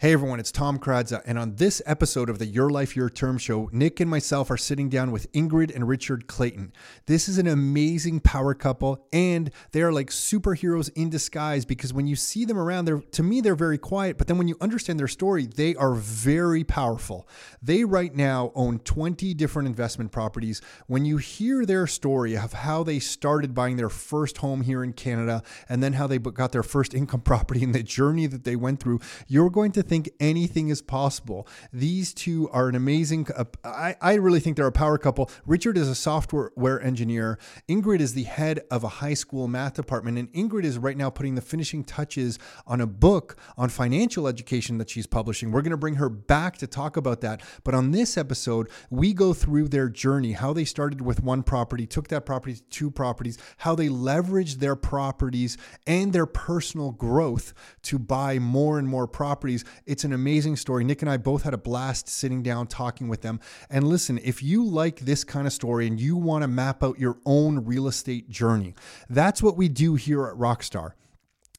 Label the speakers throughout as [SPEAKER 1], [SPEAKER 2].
[SPEAKER 1] Hey everyone, it's Tom Karadza, and on this episode of the Your Life, Your Term show, Nick and myself are sitting down with Ingrid and Richard Clayton. This is an amazing power couple, and they are like superheroes in disguise because when you see them around, they're to me they're very quiet, but then when you understand their story, they are very powerful. They right now own 20 different investment properties. When you hear their story of how they started buying their first home here in Canada and then how they got their first income property and the journey that they went through, you're going to think anything is possible. These two are an amazing. Uh, I, I really think they're a power couple. Richard is a software engineer. Ingrid is the head of a high school math department, and Ingrid is right now putting the finishing touches on a book on financial education that she's publishing. We're going to bring her back to talk about that. But on this episode, we go through their journey, how they started with one property, took that property to two properties, how they leveraged their properties and their personal growth to buy more and more properties. It's an amazing story. Nick and I both had a blast sitting down talking with them. And listen, if you like this kind of story and you want to map out your own real estate journey, that's what we do here at Rockstar.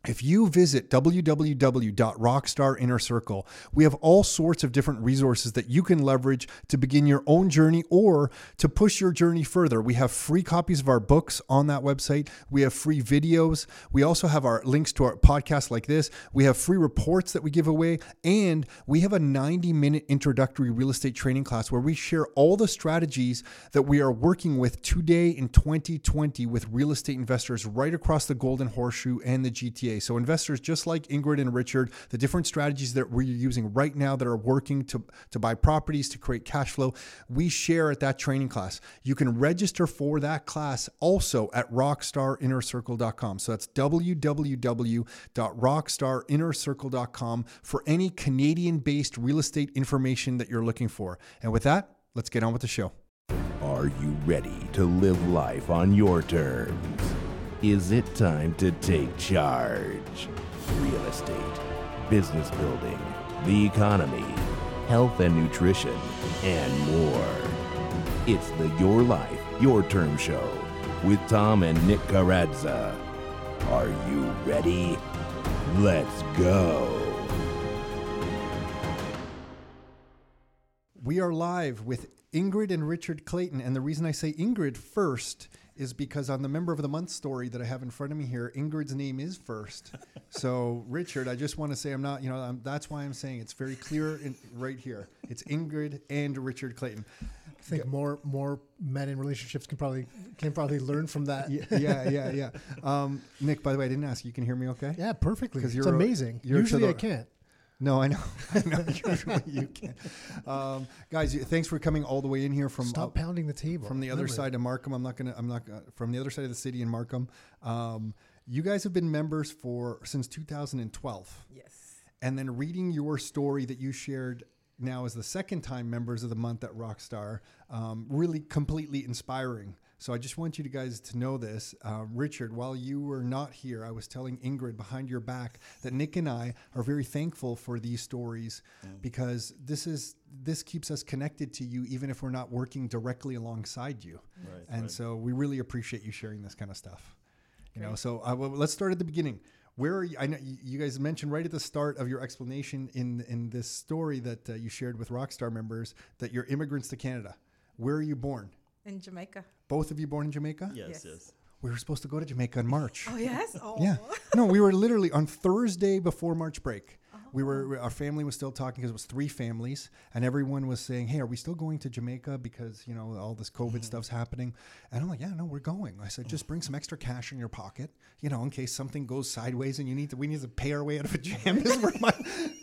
[SPEAKER 1] If you visit www.rockstarinnercircle, we have all sorts of different resources that you can leverage to begin your own journey or to push your journey further. We have free copies of our books on that website. We have free videos. We also have our links to our podcast like this. We have free reports that we give away. And we have a 90 minute introductory real estate training class where we share all the strategies that we are working with today in 2020 with real estate investors right across the Golden Horseshoe and the GTA. So investors just like Ingrid and Richard, the different strategies that we're using right now that are working to, to buy properties, to create cash flow, we share at that training class. You can register for that class also at rockstarinnercircle.com. So that's www.rockstarinnercircle.com for any Canadian based real estate information that you're looking for. And with that, let's get on with the show.
[SPEAKER 2] Are you ready to live life on your terms? Is it time to take charge? Real estate, business building, the economy, health and nutrition, and more. It's the Your Life, Your Term Show with Tom and Nick Karadza. Are you ready? Let's go.
[SPEAKER 1] We are live with Ingrid and Richard Clayton. And the reason I say Ingrid first is because on the member of the month story that I have in front of me here, Ingrid's name is first. so, Richard, I just want to say I'm not, you know, I'm, that's why I'm saying it's very clear in, right here. It's Ingrid and Richard Clayton.
[SPEAKER 3] I think more more men in relationships can probably can probably learn from that.
[SPEAKER 1] Yeah, yeah, yeah. yeah. Um, Nick, by the way, I didn't ask. You can hear me okay?
[SPEAKER 3] Yeah, perfectly. Because you're it's amazing. You're Usually, I can't.
[SPEAKER 1] No, I know. I know. Usually you can. Um, guys, thanks for coming all the way in here from.
[SPEAKER 3] Stop uh, pounding the table.
[SPEAKER 1] From the other side of Markham. I'm not gonna. I'm not gonna, from the other side of the city in Markham. Um, you guys have been members for since 2012.
[SPEAKER 4] Yes.
[SPEAKER 1] And then reading your story that you shared now as the second time members of the month at Rockstar, um, really completely inspiring. So I just want you guys to know this. Uh, Richard, while you were not here, I was telling Ingrid behind your back that Nick and I are very thankful for these stories mm. because this is this keeps us connected to you even if we're not working directly alongside you. Right, and right. so we really appreciate you sharing this kind of stuff. You Great. know, so uh, well, let's start at the beginning. Where are you? I know you guys mentioned right at the start of your explanation in in this story that uh, you shared with Rockstar members that you're immigrants to Canada. Where are you born?
[SPEAKER 4] In Jamaica.
[SPEAKER 1] Both of you born in Jamaica?
[SPEAKER 5] Yes, yes. yes.
[SPEAKER 1] We were supposed to go to Jamaica in March.
[SPEAKER 4] Oh yes. Oh.
[SPEAKER 1] Yeah. No, we were literally on Thursday before March break we were our family was still talking because it was three families, and everyone was saying, "Hey, are we still going to Jamaica because you know all this COVID mm-hmm. stuff's happening?" And I'm like, "Yeah, no, we're going." I said, "Just bring some extra cash in your pocket, you know, in case something goes sideways and you need to we need to pay our way out of a jam." this is where my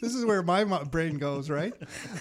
[SPEAKER 1] this is where my brain goes. Right?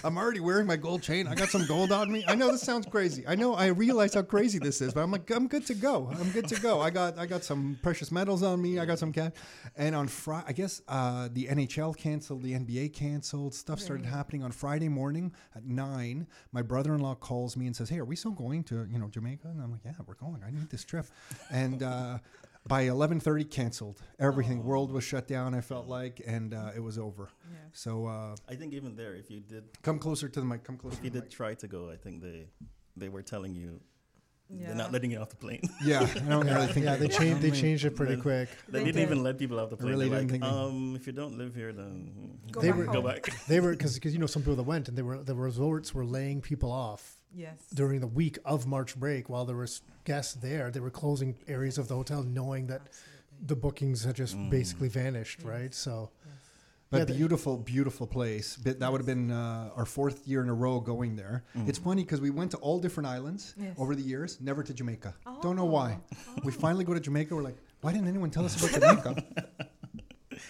[SPEAKER 1] I'm already wearing my gold chain. I got some gold on me. I know this sounds crazy. I know I realize how crazy this is, but I'm like, I'm good to go. I'm good to go. I got I got some precious metals on me. I got some cash. And on Friday, I guess uh, the NHL canceled, the NBA canceled canceled. Stuff started right. happening on Friday morning at nine. My brother-in-law calls me and says, "Hey, are we still going to you know Jamaica?" And I'm like, "Yeah, we're going. I need this trip." and uh, by 11:30, canceled. Everything. Oh. World was shut down. I felt like, and uh, it was over. Yeah. So uh,
[SPEAKER 5] I think even there, if you did
[SPEAKER 1] come closer to the mic, come closer.
[SPEAKER 5] If you did
[SPEAKER 1] mic.
[SPEAKER 5] try to go, I think they they were telling you
[SPEAKER 4] they're not letting you off the plane.
[SPEAKER 1] Yeah, I don't really think.
[SPEAKER 3] yeah, they changed. They
[SPEAKER 1] Only-
[SPEAKER 3] changed it pretty
[SPEAKER 4] Then-
[SPEAKER 3] quick.
[SPEAKER 4] they
[SPEAKER 5] They
[SPEAKER 4] didn't
[SPEAKER 5] did.
[SPEAKER 4] even let people off the plane.
[SPEAKER 1] really
[SPEAKER 4] They're like,
[SPEAKER 1] think-
[SPEAKER 4] um, if you don't live here, then
[SPEAKER 5] Go
[SPEAKER 3] They
[SPEAKER 5] back
[SPEAKER 3] were-
[SPEAKER 4] go back.
[SPEAKER 3] They were because because you know some people that went and they were the resorts were laying people off
[SPEAKER 5] Yes.
[SPEAKER 3] during the week of March break while there was guests there. They were closing areas of the hotel, knowing that
[SPEAKER 5] Absolutely.
[SPEAKER 3] the bookings had just
[SPEAKER 4] Mm.
[SPEAKER 3] basically vanished.
[SPEAKER 5] Yes.
[SPEAKER 3] Right. So
[SPEAKER 5] Yes.
[SPEAKER 1] But
[SPEAKER 3] Yeah, the-
[SPEAKER 1] beautiful, beautiful place. But that would have been uh, our fourth year in a row going there.
[SPEAKER 4] Mm.
[SPEAKER 1] It's funny because we went to all different islands
[SPEAKER 5] Yes.
[SPEAKER 1] over the years, never to Jamaica. Don't know why.
[SPEAKER 5] Oh.
[SPEAKER 1] We finally go to Jamaica. We're like, why didn't anyone tell us about Jamaica?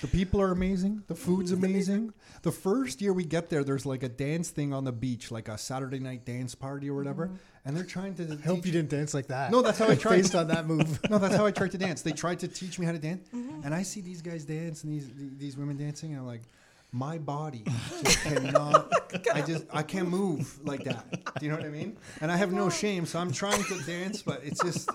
[SPEAKER 1] the people are amazing. The food's amazing. The first year we get there, there's like a dance thing on the beach, like a Saturday night dance party or whatever,
[SPEAKER 5] Mm-hmm.
[SPEAKER 1] and they're trying to.
[SPEAKER 3] I hope you didn't dance like that.
[SPEAKER 1] No, that's how I tried.
[SPEAKER 3] Based on that move.
[SPEAKER 1] No, that's how I tried to dance. They tried to teach me how to dance,
[SPEAKER 5] Mm-hmm.
[SPEAKER 1] and I see these guys dance and these these women dancing, and I'm like, my body just cannot. I just I can't move like that. Do you know what I mean? And I have no shame, so I'm trying to dance, but it's just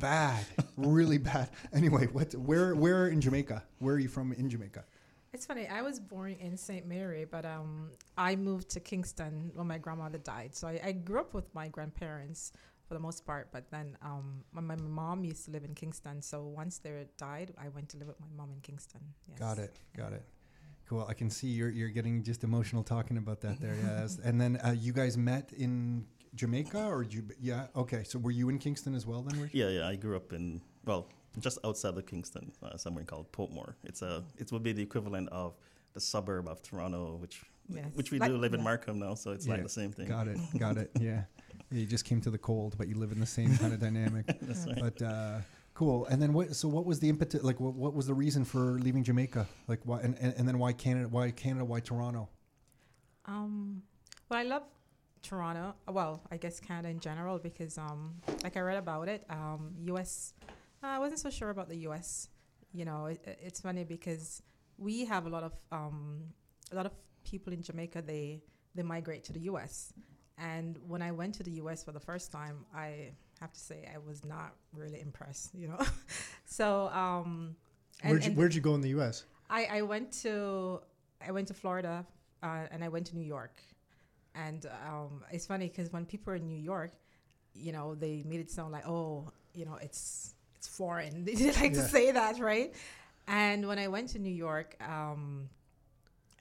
[SPEAKER 1] bad, really bad. Anyway, what? Where where in Jamaica? Where are you from in Jamaica?
[SPEAKER 5] It's funny. I was born in St. Mary, but um, I moved to Kingston when my grandmother died. So I, I grew up with my grandparents for the most part. But then um, my, my mom used to live in Kingston. So once they died, I went to live with my mom in Kingston. Yes.
[SPEAKER 1] Got it. Got it. Cool. I can see you're you're getting just emotional talking about that there. Yes. and then uh, you guys met in Jamaica, or you? Yeah. Okay. So were you in Kingston as well then? Richard?
[SPEAKER 4] Yeah, yeah. I grew up in well, just outside of Kingston, uh, somewhere called Portmore. It's a it would be the equivalent of the suburb of Toronto, which
[SPEAKER 5] Yes.
[SPEAKER 4] which we
[SPEAKER 5] Like-
[SPEAKER 4] do live in. Markham now, so it's
[SPEAKER 1] Yeah,
[SPEAKER 4] like the same thing.
[SPEAKER 1] Got it. Got it. Yeah. Yeah, You just came to the cold, but you live in the same kind of dynamic.
[SPEAKER 4] That's right.
[SPEAKER 1] But uh, cool. And then what? So what was the impetus? Like, what, what was the reason for leaving Jamaica? Like, why? And, and, and then why Canada? Why Canada? Why Toronto?
[SPEAKER 5] Um, well, I love Toronto. Well, I guess Canada in general because, um, like I read about it, um, U.S. I wasn't so sure about the U.S. You know, it- it's funny because we have a lot of um, a lot of people in Jamaica. They they migrate to the U.S. And when I went to the U.S. for the first time, I have to say I was not really impressed. You know, so um, and-
[SPEAKER 3] Where'd you, where'd you go in the U.S.?
[SPEAKER 5] I, I went to I went to Florida uh, and I went to New York, and um, it's funny because when people are in New York, you know, they made it sound like oh, you know, it's it's foreign. They like
[SPEAKER 3] Yeah.
[SPEAKER 5] to say that, right? And when I went to New York, um,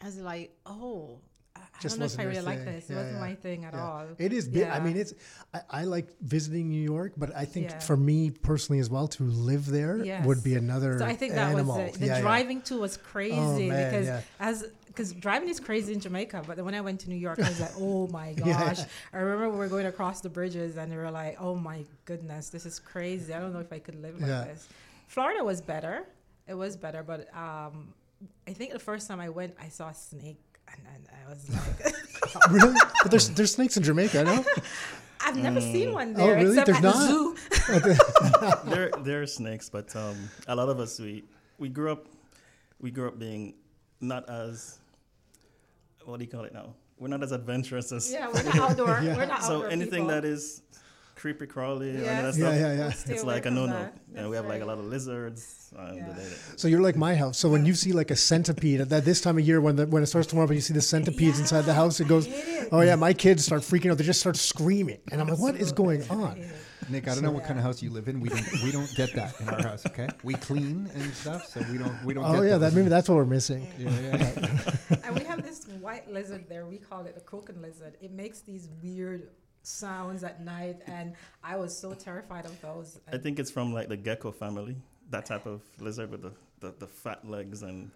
[SPEAKER 5] I was like, oh, I
[SPEAKER 3] Just
[SPEAKER 5] don't know if I really like this. It
[SPEAKER 3] Yeah,
[SPEAKER 5] wasn't
[SPEAKER 3] yeah.
[SPEAKER 5] my thing at
[SPEAKER 3] Yeah.
[SPEAKER 5] all.
[SPEAKER 3] It is. Big. I mean, it's. I, I like visiting New York, but I think for me personally as well to live there
[SPEAKER 5] Yes.
[SPEAKER 3] would be another
[SPEAKER 5] So I think that
[SPEAKER 3] animal.
[SPEAKER 5] was it. The driving too was crazy
[SPEAKER 3] Oh, man,
[SPEAKER 5] because as because driving is crazy in Jamaica, but then when I went to New York, I was like, oh my gosh!
[SPEAKER 3] Yeah.
[SPEAKER 5] I remember we were going across the bridges, and we were like, oh my goodness, this is crazy. I don't know if I could live like
[SPEAKER 3] Yeah.
[SPEAKER 5] this. Florida was better. It was better, but um, I think the first time I went, I saw a snake, and, and I was like,
[SPEAKER 3] really? But there's there's snakes in Jamaica, no?
[SPEAKER 5] I've never seen one there Oh,
[SPEAKER 3] really?
[SPEAKER 5] except
[SPEAKER 3] There's
[SPEAKER 5] at
[SPEAKER 3] not?
[SPEAKER 5] the zoo.
[SPEAKER 4] there there are snakes, but um, a lot of us we we grew up we grew up being not as what do you call it now? We're not as adventurous as
[SPEAKER 5] yeah, we're not outdoor.
[SPEAKER 3] Yeah.
[SPEAKER 5] We're not outdoor.
[SPEAKER 4] so anything
[SPEAKER 5] people.
[SPEAKER 4] that is creepy crawly or any of
[SPEAKER 5] Yes.
[SPEAKER 4] that stuff.
[SPEAKER 3] Yeah, yeah, yeah.
[SPEAKER 5] We'll
[SPEAKER 4] It's like a no no.
[SPEAKER 5] And
[SPEAKER 4] Yeah, we have like a lot of lizards.
[SPEAKER 5] Yeah.
[SPEAKER 3] So you're like my house. So when you see like a centipede at that this time of year, when the, when it starts to warm up, and you see the centipedes inside the house, it goes,
[SPEAKER 5] it.
[SPEAKER 3] "Oh yeah, my kids start freaking out. They just start screaming," and I'm like, "What is going on?"
[SPEAKER 1] Nick, I don't know what kind of house you live in. We don't we don't get that in our house. Okay, we clean and stuff, so we don't we don't.
[SPEAKER 3] Oh
[SPEAKER 1] get
[SPEAKER 3] yeah, that maybe that's what we're missing.
[SPEAKER 1] Yeah, yeah, yeah.
[SPEAKER 5] and we have this white lizard there. We call it the croaking lizard. It makes these weird sounds at night, and I was so terrified of those.
[SPEAKER 4] I think it's from like the gecko family, that type of lizard with the, the, the fat legs and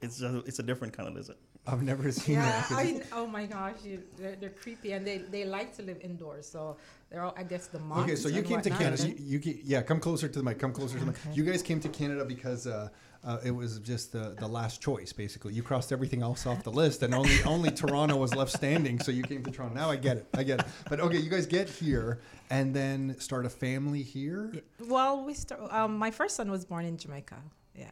[SPEAKER 4] it's just it's a different kind of lizard.
[SPEAKER 1] I've never seen
[SPEAKER 5] yeah,
[SPEAKER 1] that. 'cause
[SPEAKER 5] I, oh my gosh, you, they're, they're creepy, and they, they like to live indoors. So they're all, I guess, the moths.
[SPEAKER 1] Okay, so you
[SPEAKER 5] and
[SPEAKER 1] came to. Canada. You, you ca- yeah, come closer to the mic. Come closer to the mic.
[SPEAKER 5] Okay.
[SPEAKER 1] You guys came to Canada because uh, uh, it was just the, the last choice, basically. You crossed everything else off the list, and only only Toronto was left standing. So you came to Toronto. Now I get it. I get it. But okay, you guys get here and then start a family here.
[SPEAKER 5] Yeah. Well, we start. Um, my first son was born in Jamaica. Yeah,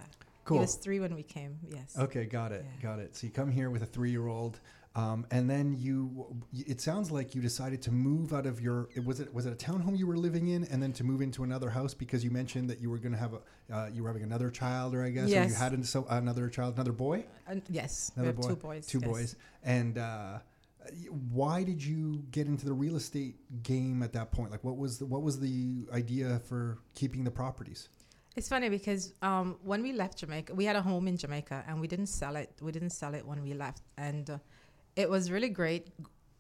[SPEAKER 1] Cool.
[SPEAKER 5] he was three when we came. Yes.
[SPEAKER 1] Okay, got it,
[SPEAKER 5] Yeah.
[SPEAKER 1] got it. So you come here with a three-year-old, um, and then you. It sounds like you decided to move out of your. Was it was it a townhome you were living in, and then to move into another house because you mentioned that you were going to have a uh, you were having another child, or I guess, or you had an, so, another child, another boy,
[SPEAKER 5] And yes,
[SPEAKER 1] another boy,
[SPEAKER 5] two boys.
[SPEAKER 1] two
[SPEAKER 5] yes.
[SPEAKER 1] boys, and uh, why did you get into the real estate game at that point? Like, what was the what was the idea for keeping the properties?
[SPEAKER 5] It's funny because um, when we left Jamaica, we had a home in Jamaica, and we didn't sell it. We didn't sell it when we left, and uh, it was really great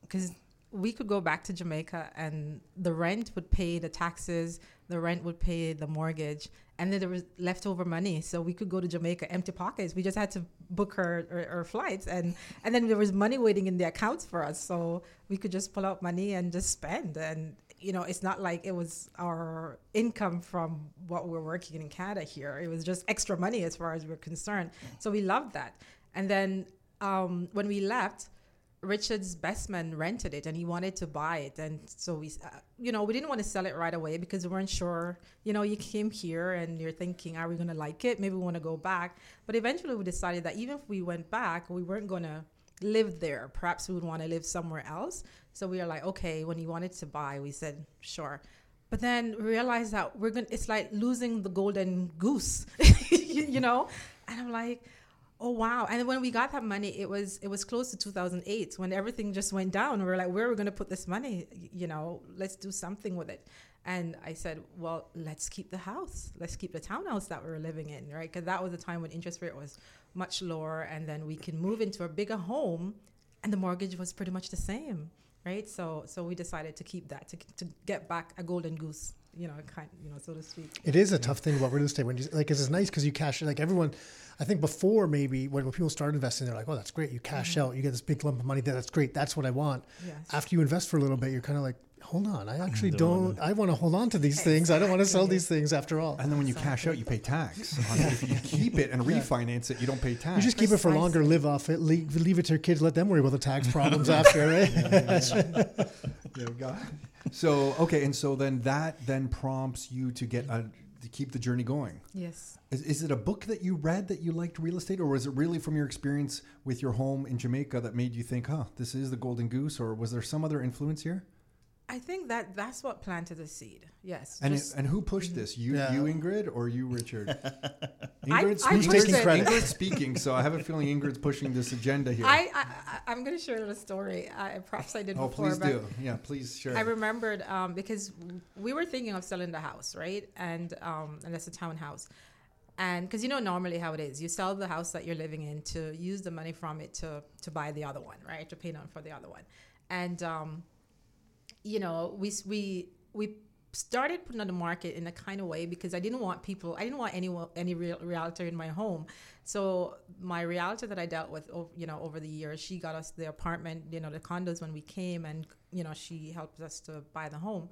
[SPEAKER 5] because we could go back to Jamaica, and the rent would pay the taxes, the rent would pay the mortgage, and then there was leftover money, so we could go to Jamaica empty pockets. We just had to book her our flights, and and then there was money waiting in the accounts for us, so we could just pull out money and just spend and you know, it's not like it was our income from what we are working in Canada here. It was just extra money as far as we are concerned. So we loved that. And then um, when we left, Richard's best man rented it and he wanted to buy it. And so we, uh, you know, we didn't want to sell it right away because we weren't sure. You know, you came here and you're thinking, are we going to like it? Maybe we want to go back. But eventually we decided that even if we went back, we weren't going to live there. Perhaps we would want to live somewhere else. So we were like, okay, when he wanted to buy, we said, sure. But then we realized that we're going to, it's like losing the golden goose, you know? And I'm like, oh wow. And when we got that money, it was, it was close to 2008 when everything just went down. We were like, where are we going to put this money? You know, let's do something with it. And I said, well, let's keep the house. Let's keep the townhouse that we were living in, right? Because that was a time when interest rate was much lower, and then we can move into a bigger home, and the mortgage was pretty much the same, right? So, so we decided to keep that to, to get back a golden goose, you know, kind, you know, so to speak.
[SPEAKER 3] It is a tough thing about real estate when you like, cause it's nice because you cash like everyone. I think before maybe when, when people start investing, they're like, "Oh, that's great! You cash mm-hmm. out, you get this big lump of money. That's great. That's what I want." Yes. After you invest for a little bit, you're kind of like, hold on, I actually don't. don't I want to hold on to these things. I don't want to sell these things after all.
[SPEAKER 1] And then when you exactly. cash out, you pay tax. if you keep it and refinance it, you don't pay tax.
[SPEAKER 3] You just keep Precisely. it for longer, live off it, leave, leave, it to your kids, let them worry about the tax problems after, right?
[SPEAKER 1] there we go. So okay, and so then that then prompts you to get a to keep the journey going.
[SPEAKER 5] Yes.
[SPEAKER 1] Is, is it a book that you read that you liked real estate, or was it really from your experience with your home in Jamaica that made you think, "Huh, this is the golden goose," or was there some other influence here?
[SPEAKER 5] I think that that's what planted the seed. Yes.
[SPEAKER 1] And it, and who pushed this? You, yeah. you Ingrid, or you Richard?
[SPEAKER 5] Ingrid's I, I taking
[SPEAKER 1] credit. Ingrid's speaking, so I have a feeling Ingrid's pushing this agenda here.
[SPEAKER 5] I, I am going to share the story. Uh, perhaps I did
[SPEAKER 1] oh,
[SPEAKER 5] before.
[SPEAKER 1] please do. Yeah, please share.
[SPEAKER 5] I remembered um, because we were thinking of selling the house, right? And um, and that's a townhouse. And because you know normally how it is, you sell the house that you're living in to use the money from it to to buy the other one, right? To pay down for the other one, and um, you know, we we we started putting on the market in a kind of way because I didn't want people, I didn't want anyone, any real realtor in my home. So my realtor that I dealt with, you know, over the years, she got us the apartment, you know, the condos when we came, and you know, she helped us to buy the home.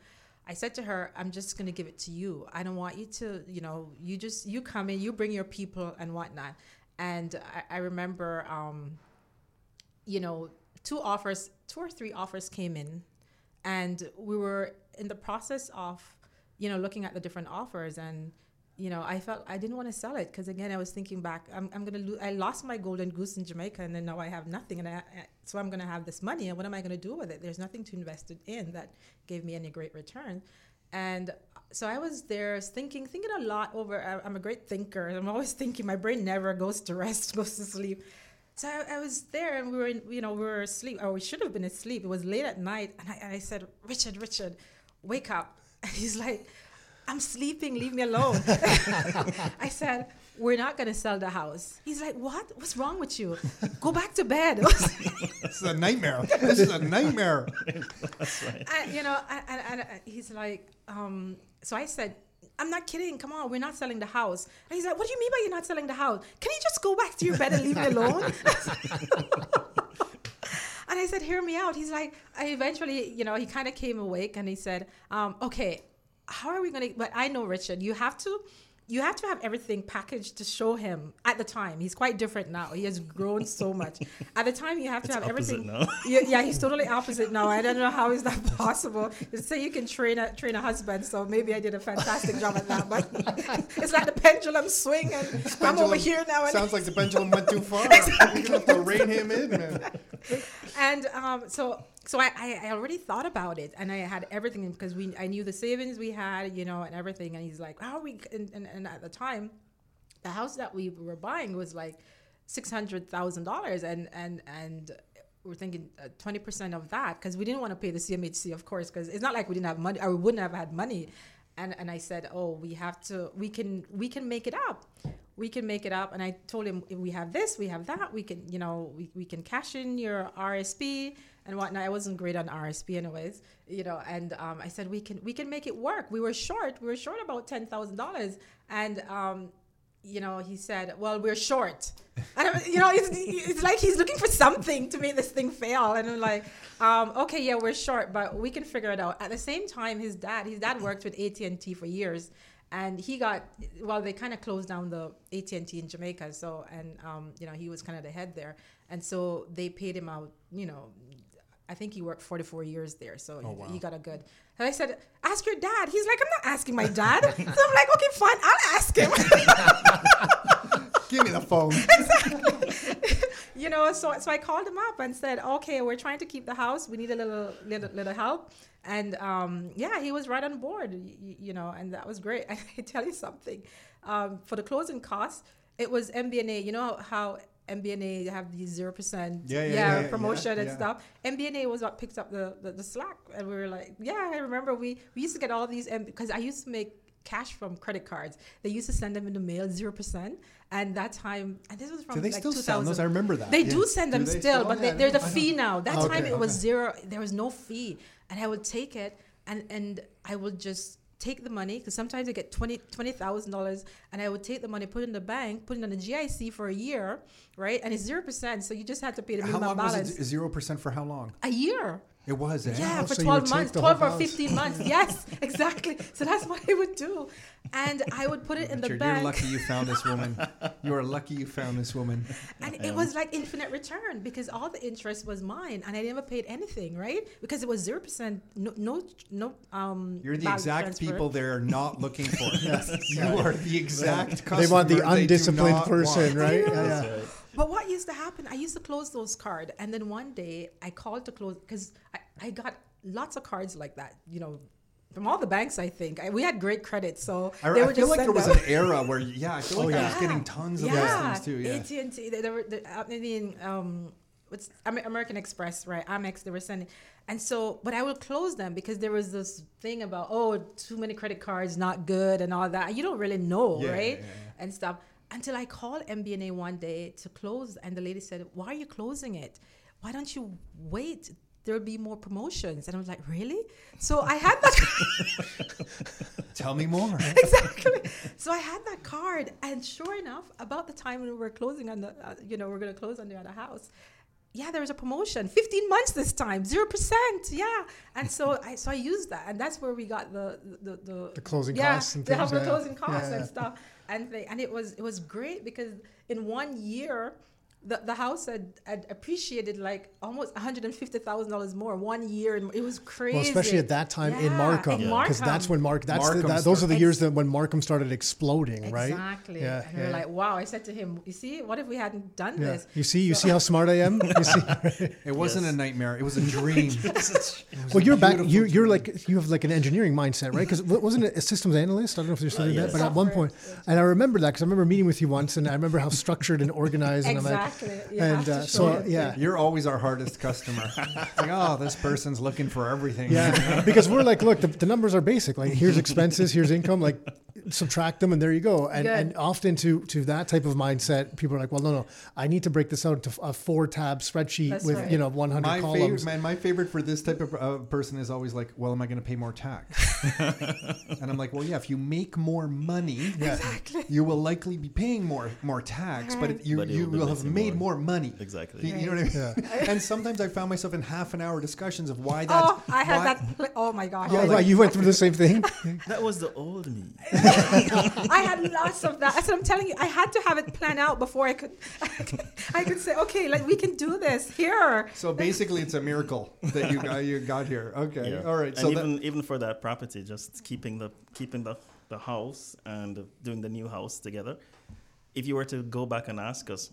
[SPEAKER 5] I said to her, I'm just going to give it to you. I don't want you to, you know, you just, you come in, you bring your people and whatnot. And I, I remember, um, you know, two offers, two or three offers came in and we were in the process of you know looking at the different offers and you know i felt i didn't want to sell it because again i was thinking back i'm, I'm gonna lose i lost my golden goose in jamaica and then now i have nothing and I, so i'm gonna have this money and what am i gonna do with it? There's nothing to invest it in that gave me any great return. And so i was there thinking thinking a lot over i'm a great thinker. I'm always thinking my brain never goes to rest goes to sleep so I, I, was there and we were, in, you know, we were asleep, or we should have been asleep. It was late at night. And I, and I said, Richard, Richard, wake up. And he's like, I'm sleeping, leave me alone. I said, We're not going to sell the house. He's like, What? What's wrong with you? Go back to bed.
[SPEAKER 1] this is a nightmare. This is a nightmare.
[SPEAKER 5] That's right. And, you know, and, and, and he's like, um, So I said, I'm not kidding. Come on, we're not selling the house. And he's like, What do you mean by you're not selling the house? Can you just go back to your bed and leave me alone? and I said, Hear me out. He's like, I eventually, you know, he kind of came awake and he said, um, Okay, how are we going to? But I know, Richard, you have to you have to have everything packaged to show him at the time. He's quite different now. He has grown so much. At the time, you have to
[SPEAKER 4] it's
[SPEAKER 5] have everything. Yeah, yeah, he's totally opposite now. I don't know how is that possible. They say you can train a train a husband, so maybe I did a fantastic job at that. But it's like the pendulum swing, and pendulum I'm over here now. And
[SPEAKER 1] sounds like the pendulum went too far. exactly. You're gonna have to rein him in, man.
[SPEAKER 5] And um, so so I, I already thought about it and I had everything because we I knew the savings we had, you know, and everything. And he's like, how we? And, and, and at the time, the house that we were buying was like six hundred thousand dollars, and and and we're thinking uh, twenty percent of that because we didn't want to pay the CMHC, of course, because it's not like we didn't have money we wouldn't have had money. And and I said, oh, we have to. We can we can make it up. We can make it up. And I told him, we have this, we have that. We can you know we, we can cash in your RSP and whatnot. I wasn't great on RSP anyways, you know. And um, I said we can we can make it work. We were short. We were short about ten thousand dollars, and um, you know, he said, "Well, we're short." And you know, it's, it's like he's looking for something to make this thing fail. And I'm like, um, "Okay, yeah, we're short, but we can figure it out." At the same time, his dad, his dad worked with AT and T for years, and he got well. They kind of closed down the AT and T in Jamaica, so and um, you know he was kind of the head there, and so they paid him out. You know, I think he worked 44 years there, so he, he got a good. And I said, "Ask your dad." He's like, "I'm not asking my dad." so I'm like, "Okay, fine, I'll ask him."
[SPEAKER 1] Give me the phone. Exactly.
[SPEAKER 5] you know, so so I called him up and said, "Okay, we're trying to keep the house. We need a little little, little help." And um, yeah, he was right on board. You, you know, and that was great. I tell you something, um, for the closing costs, it was MBNA. You know how MBNA have these zero percent
[SPEAKER 1] Yeah, yeah, yeah, yeah,
[SPEAKER 5] promotion and stuff. MBNA was what picked up the, the, the slack, and we were like, yeah, I remember we we used to get all these because I used to make cash from credit cards. They used to send them in the mail zero percent, and that time, and this was from
[SPEAKER 1] Do they
[SPEAKER 5] like
[SPEAKER 1] still
[SPEAKER 5] 2000.
[SPEAKER 1] send those? I remember that.
[SPEAKER 5] They do send them
[SPEAKER 1] they
[SPEAKER 5] still, but they, there's a fee now. That
[SPEAKER 1] Okay,
[SPEAKER 5] time it was zero. There was no fee, and I would take it and and I would just take the money because sometimes I get twenty twenty thousand dollars, and I would take the money, put it in the bank, put it on the GIC for a year, right? And it's zero percent, so you just had to pay the
[SPEAKER 1] How
[SPEAKER 5] minimum
[SPEAKER 1] long was
[SPEAKER 5] balance.
[SPEAKER 1] it? Zero percent for how long?
[SPEAKER 5] a year.
[SPEAKER 1] It was. Eh?
[SPEAKER 5] Yeah,
[SPEAKER 3] Oh,
[SPEAKER 5] for
[SPEAKER 3] so
[SPEAKER 5] 12
[SPEAKER 3] take
[SPEAKER 5] months, 12 or 15 months. Yes, exactly. So that's what I would do. And I would put it in the bank.
[SPEAKER 1] You're lucky you found this woman. you are lucky you found this woman.
[SPEAKER 5] And it was like infinite return because all the interest was mine and I never paid anything, right? Because it was zero percent, no, no, no. Um,
[SPEAKER 1] You're the exact
[SPEAKER 5] transfer.
[SPEAKER 1] people they're not looking for. Yes. You are the exact customer
[SPEAKER 3] They want the undisciplined person,
[SPEAKER 1] want.
[SPEAKER 3] right? Yeah,
[SPEAKER 4] That's right.
[SPEAKER 5] But what used to happen? I used to close those cards, and then one day I called to close because I, I got lots of cards like that, you know, from all the banks. I think I, we had great credit, so
[SPEAKER 1] I,
[SPEAKER 5] they
[SPEAKER 1] I
[SPEAKER 5] would
[SPEAKER 1] feel
[SPEAKER 5] just
[SPEAKER 1] like there was an era where, yeah, I feel like I was getting tons of those things too. Yeah.
[SPEAKER 5] AT and T. There were, the, I mean, um, what's American Express, right? Amex. They were sending, and so, but I would close them because there was this thing about oh, too many credit cards, not good, and all that. You don't really know,
[SPEAKER 1] Yeah,
[SPEAKER 5] right?
[SPEAKER 1] yeah, yeah.
[SPEAKER 5] And stuff. Until I called MBNA one day to close, and the lady said, "Why are you closing it? Why don't you wait?" There'll be more promotions, and I was like, "Really?" So I had that.
[SPEAKER 1] Tell me more.
[SPEAKER 5] exactly. So I had that card, and sure enough, about the time when we were closing on the, uh, you know, we're gonna close on the other house. Yeah, there was a promotion, 15 months this time, zero percent. Yeah, and so I so I used that, and that's where we got the the the,
[SPEAKER 3] The closing
[SPEAKER 5] yeah,
[SPEAKER 3] costs and
[SPEAKER 5] the,
[SPEAKER 3] things,
[SPEAKER 5] the
[SPEAKER 3] yeah.
[SPEAKER 5] closing costs
[SPEAKER 3] Yeah,
[SPEAKER 5] and stuff, and they, and it was it was great because in one year. The, the house had, had appreciated like almost $150,000 more one year. And it was crazy.
[SPEAKER 3] Well, especially at that time in Markham,
[SPEAKER 5] in
[SPEAKER 3] because that's when Mark. That's the,
[SPEAKER 1] Markham
[SPEAKER 3] that, those are the years that when Markham started exploding, right?
[SPEAKER 5] Exactly.
[SPEAKER 3] Yeah,
[SPEAKER 5] and we were
[SPEAKER 3] yeah.
[SPEAKER 5] like, wow. I said to him, you see, what if we hadn't done
[SPEAKER 3] Yeah.
[SPEAKER 5] this?
[SPEAKER 3] You see, you see how smart I am. You see,
[SPEAKER 1] It wasn't
[SPEAKER 4] Yes.
[SPEAKER 1] a nightmare. It was a dream.
[SPEAKER 3] well, you're back.
[SPEAKER 1] beautiful
[SPEAKER 3] You, you're like you have like an engineering mindset, right? Because wasn't it a systems analyst? I don't know if you're still doing that,
[SPEAKER 4] yes.
[SPEAKER 3] but at one point, and I remember that because I remember meeting with you once, and I remember how structured and organized. And I'm
[SPEAKER 5] Exactly. You
[SPEAKER 3] and uh, so
[SPEAKER 5] it.
[SPEAKER 3] yeah,
[SPEAKER 1] You're always our hardest customer. Like, oh, this person's looking for everything.
[SPEAKER 3] Yeah, because we're like, look, the, the numbers are basic. Like, here's expenses, here's income. Like, subtract them, and there you go. And
[SPEAKER 5] Good.
[SPEAKER 3] and often to to that type of mindset, people are like, well, no, no, I need to break this out into a four tab spreadsheet
[SPEAKER 5] That's
[SPEAKER 3] with
[SPEAKER 5] right.
[SPEAKER 3] you know 100
[SPEAKER 1] My
[SPEAKER 3] columns.
[SPEAKER 1] favorite, man, my favorite for this type of uh, person is always like, well, am I going to pay more tax? and I'm like, well, yeah, if you make more money, exactly, you will likely be paying more more tax, but it, you
[SPEAKER 4] But
[SPEAKER 1] you
[SPEAKER 4] will
[SPEAKER 1] have made
[SPEAKER 4] more.
[SPEAKER 1] more money.
[SPEAKER 4] Exactly.
[SPEAKER 1] You, you know what I mean? and sometimes I found myself in half an hour discussions of why that.
[SPEAKER 5] Oh, I had
[SPEAKER 1] why-
[SPEAKER 5] that. Pl- oh my gosh.
[SPEAKER 3] Yeah,
[SPEAKER 5] I,
[SPEAKER 3] right, you went through the same thing.
[SPEAKER 4] That was the old me.
[SPEAKER 5] I had lots of that. That's what I'm telling you. I had to have it planned out before I could. I could say, okay, like we can do this here.
[SPEAKER 1] So basically, it's a miracle that you got you got here. Okay,
[SPEAKER 4] Yeah.
[SPEAKER 1] all right.
[SPEAKER 4] And
[SPEAKER 1] So that,
[SPEAKER 4] even even for that property, just keeping the keeping the, the house and doing the new house together. If you were to go back and ask us,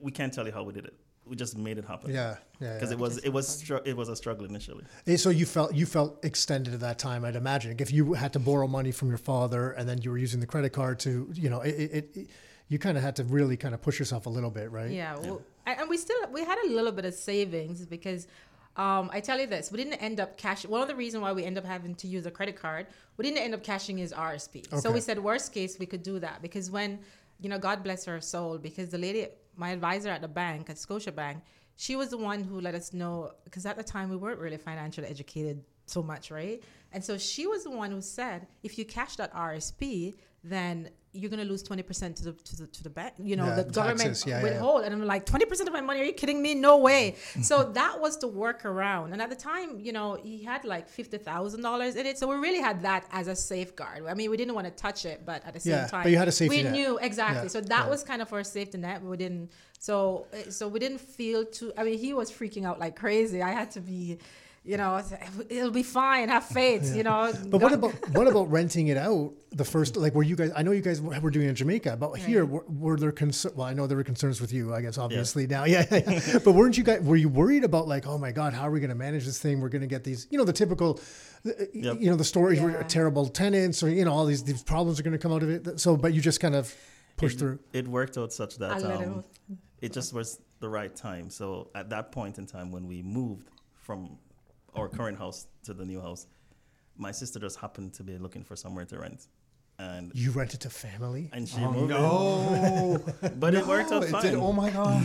[SPEAKER 4] we can't tell you how we did it. We just made it happen.
[SPEAKER 3] Yeah, yeah.
[SPEAKER 4] Because
[SPEAKER 3] yeah.
[SPEAKER 4] it was it was str- it was a struggle initially.
[SPEAKER 3] Eh, So you felt you felt extended at that time. I'd imagine if you had to borrow money from your father and then you were using the credit card to, you know, it, it, it you kind of had to really kind of push yourself a little bit, right?
[SPEAKER 5] Yeah, well, and and we still we had a little bit of savings because um, I tell you this, we didn't end up cash. One of the reasons why we end up having to use a credit card, we didn't end up cashing his RSP.
[SPEAKER 3] Okay.
[SPEAKER 5] So we said worst case we could do that because when you know God bless her soul because the lady, my advisor at the bank at Scotiabank, she was the one who let us know because at the time we weren't really financially educated so much, right? And so she was the one who said if you cash that RSP, then you're gonna lose twenty percent to the to the to the bank. You know
[SPEAKER 3] Yeah,
[SPEAKER 5] the government
[SPEAKER 3] taxes. Yeah, yeah, yeah.
[SPEAKER 5] withhold, and I'm like twenty percent of my money. Are you kidding me? No way. Mm-hmm. so that was the workaround. And at the time, you know, he had like fifty thousand dollars in it, so we really had that as a safeguard. I mean, we didn't want to touch it, but at the same
[SPEAKER 3] Yeah,
[SPEAKER 5] time,
[SPEAKER 3] but you had a safety
[SPEAKER 5] we
[SPEAKER 3] net.
[SPEAKER 5] knew exactly. So that was kind of our safety net. We didn't. So so we didn't feel too. I mean, he was freaking out like crazy. I had to be. You know, it'll be fine. Have faith. You know.
[SPEAKER 3] But what about what about renting it out? The first, like, were you guys? I know you guys were were doing it in Jamaica, but here were, were there concerns? Well, I know there were concerns with you. I guess obviously now, yeah, yeah, yeah. but weren't you guys? Were you worried about like, oh my god, how are we going to manage this thing? We're going to get these, you know, the typical,
[SPEAKER 4] Yep.
[SPEAKER 3] you know, the stories were terrible tenants, or you know, all these these problems are going to come out of it. So, but you just kind of pushed
[SPEAKER 4] it,
[SPEAKER 3] through.
[SPEAKER 4] It worked out such that um, it just was the right time. So at that point in time, when we moved from our current house to the new house, my sister just happened to be looking for somewhere to rent, and
[SPEAKER 3] You rented to family.
[SPEAKER 4] and she
[SPEAKER 1] Oh,
[SPEAKER 4] moved
[SPEAKER 1] no.
[SPEAKER 4] in. But oh it worked out
[SPEAKER 1] It
[SPEAKER 4] fine
[SPEAKER 1] did- oh my god.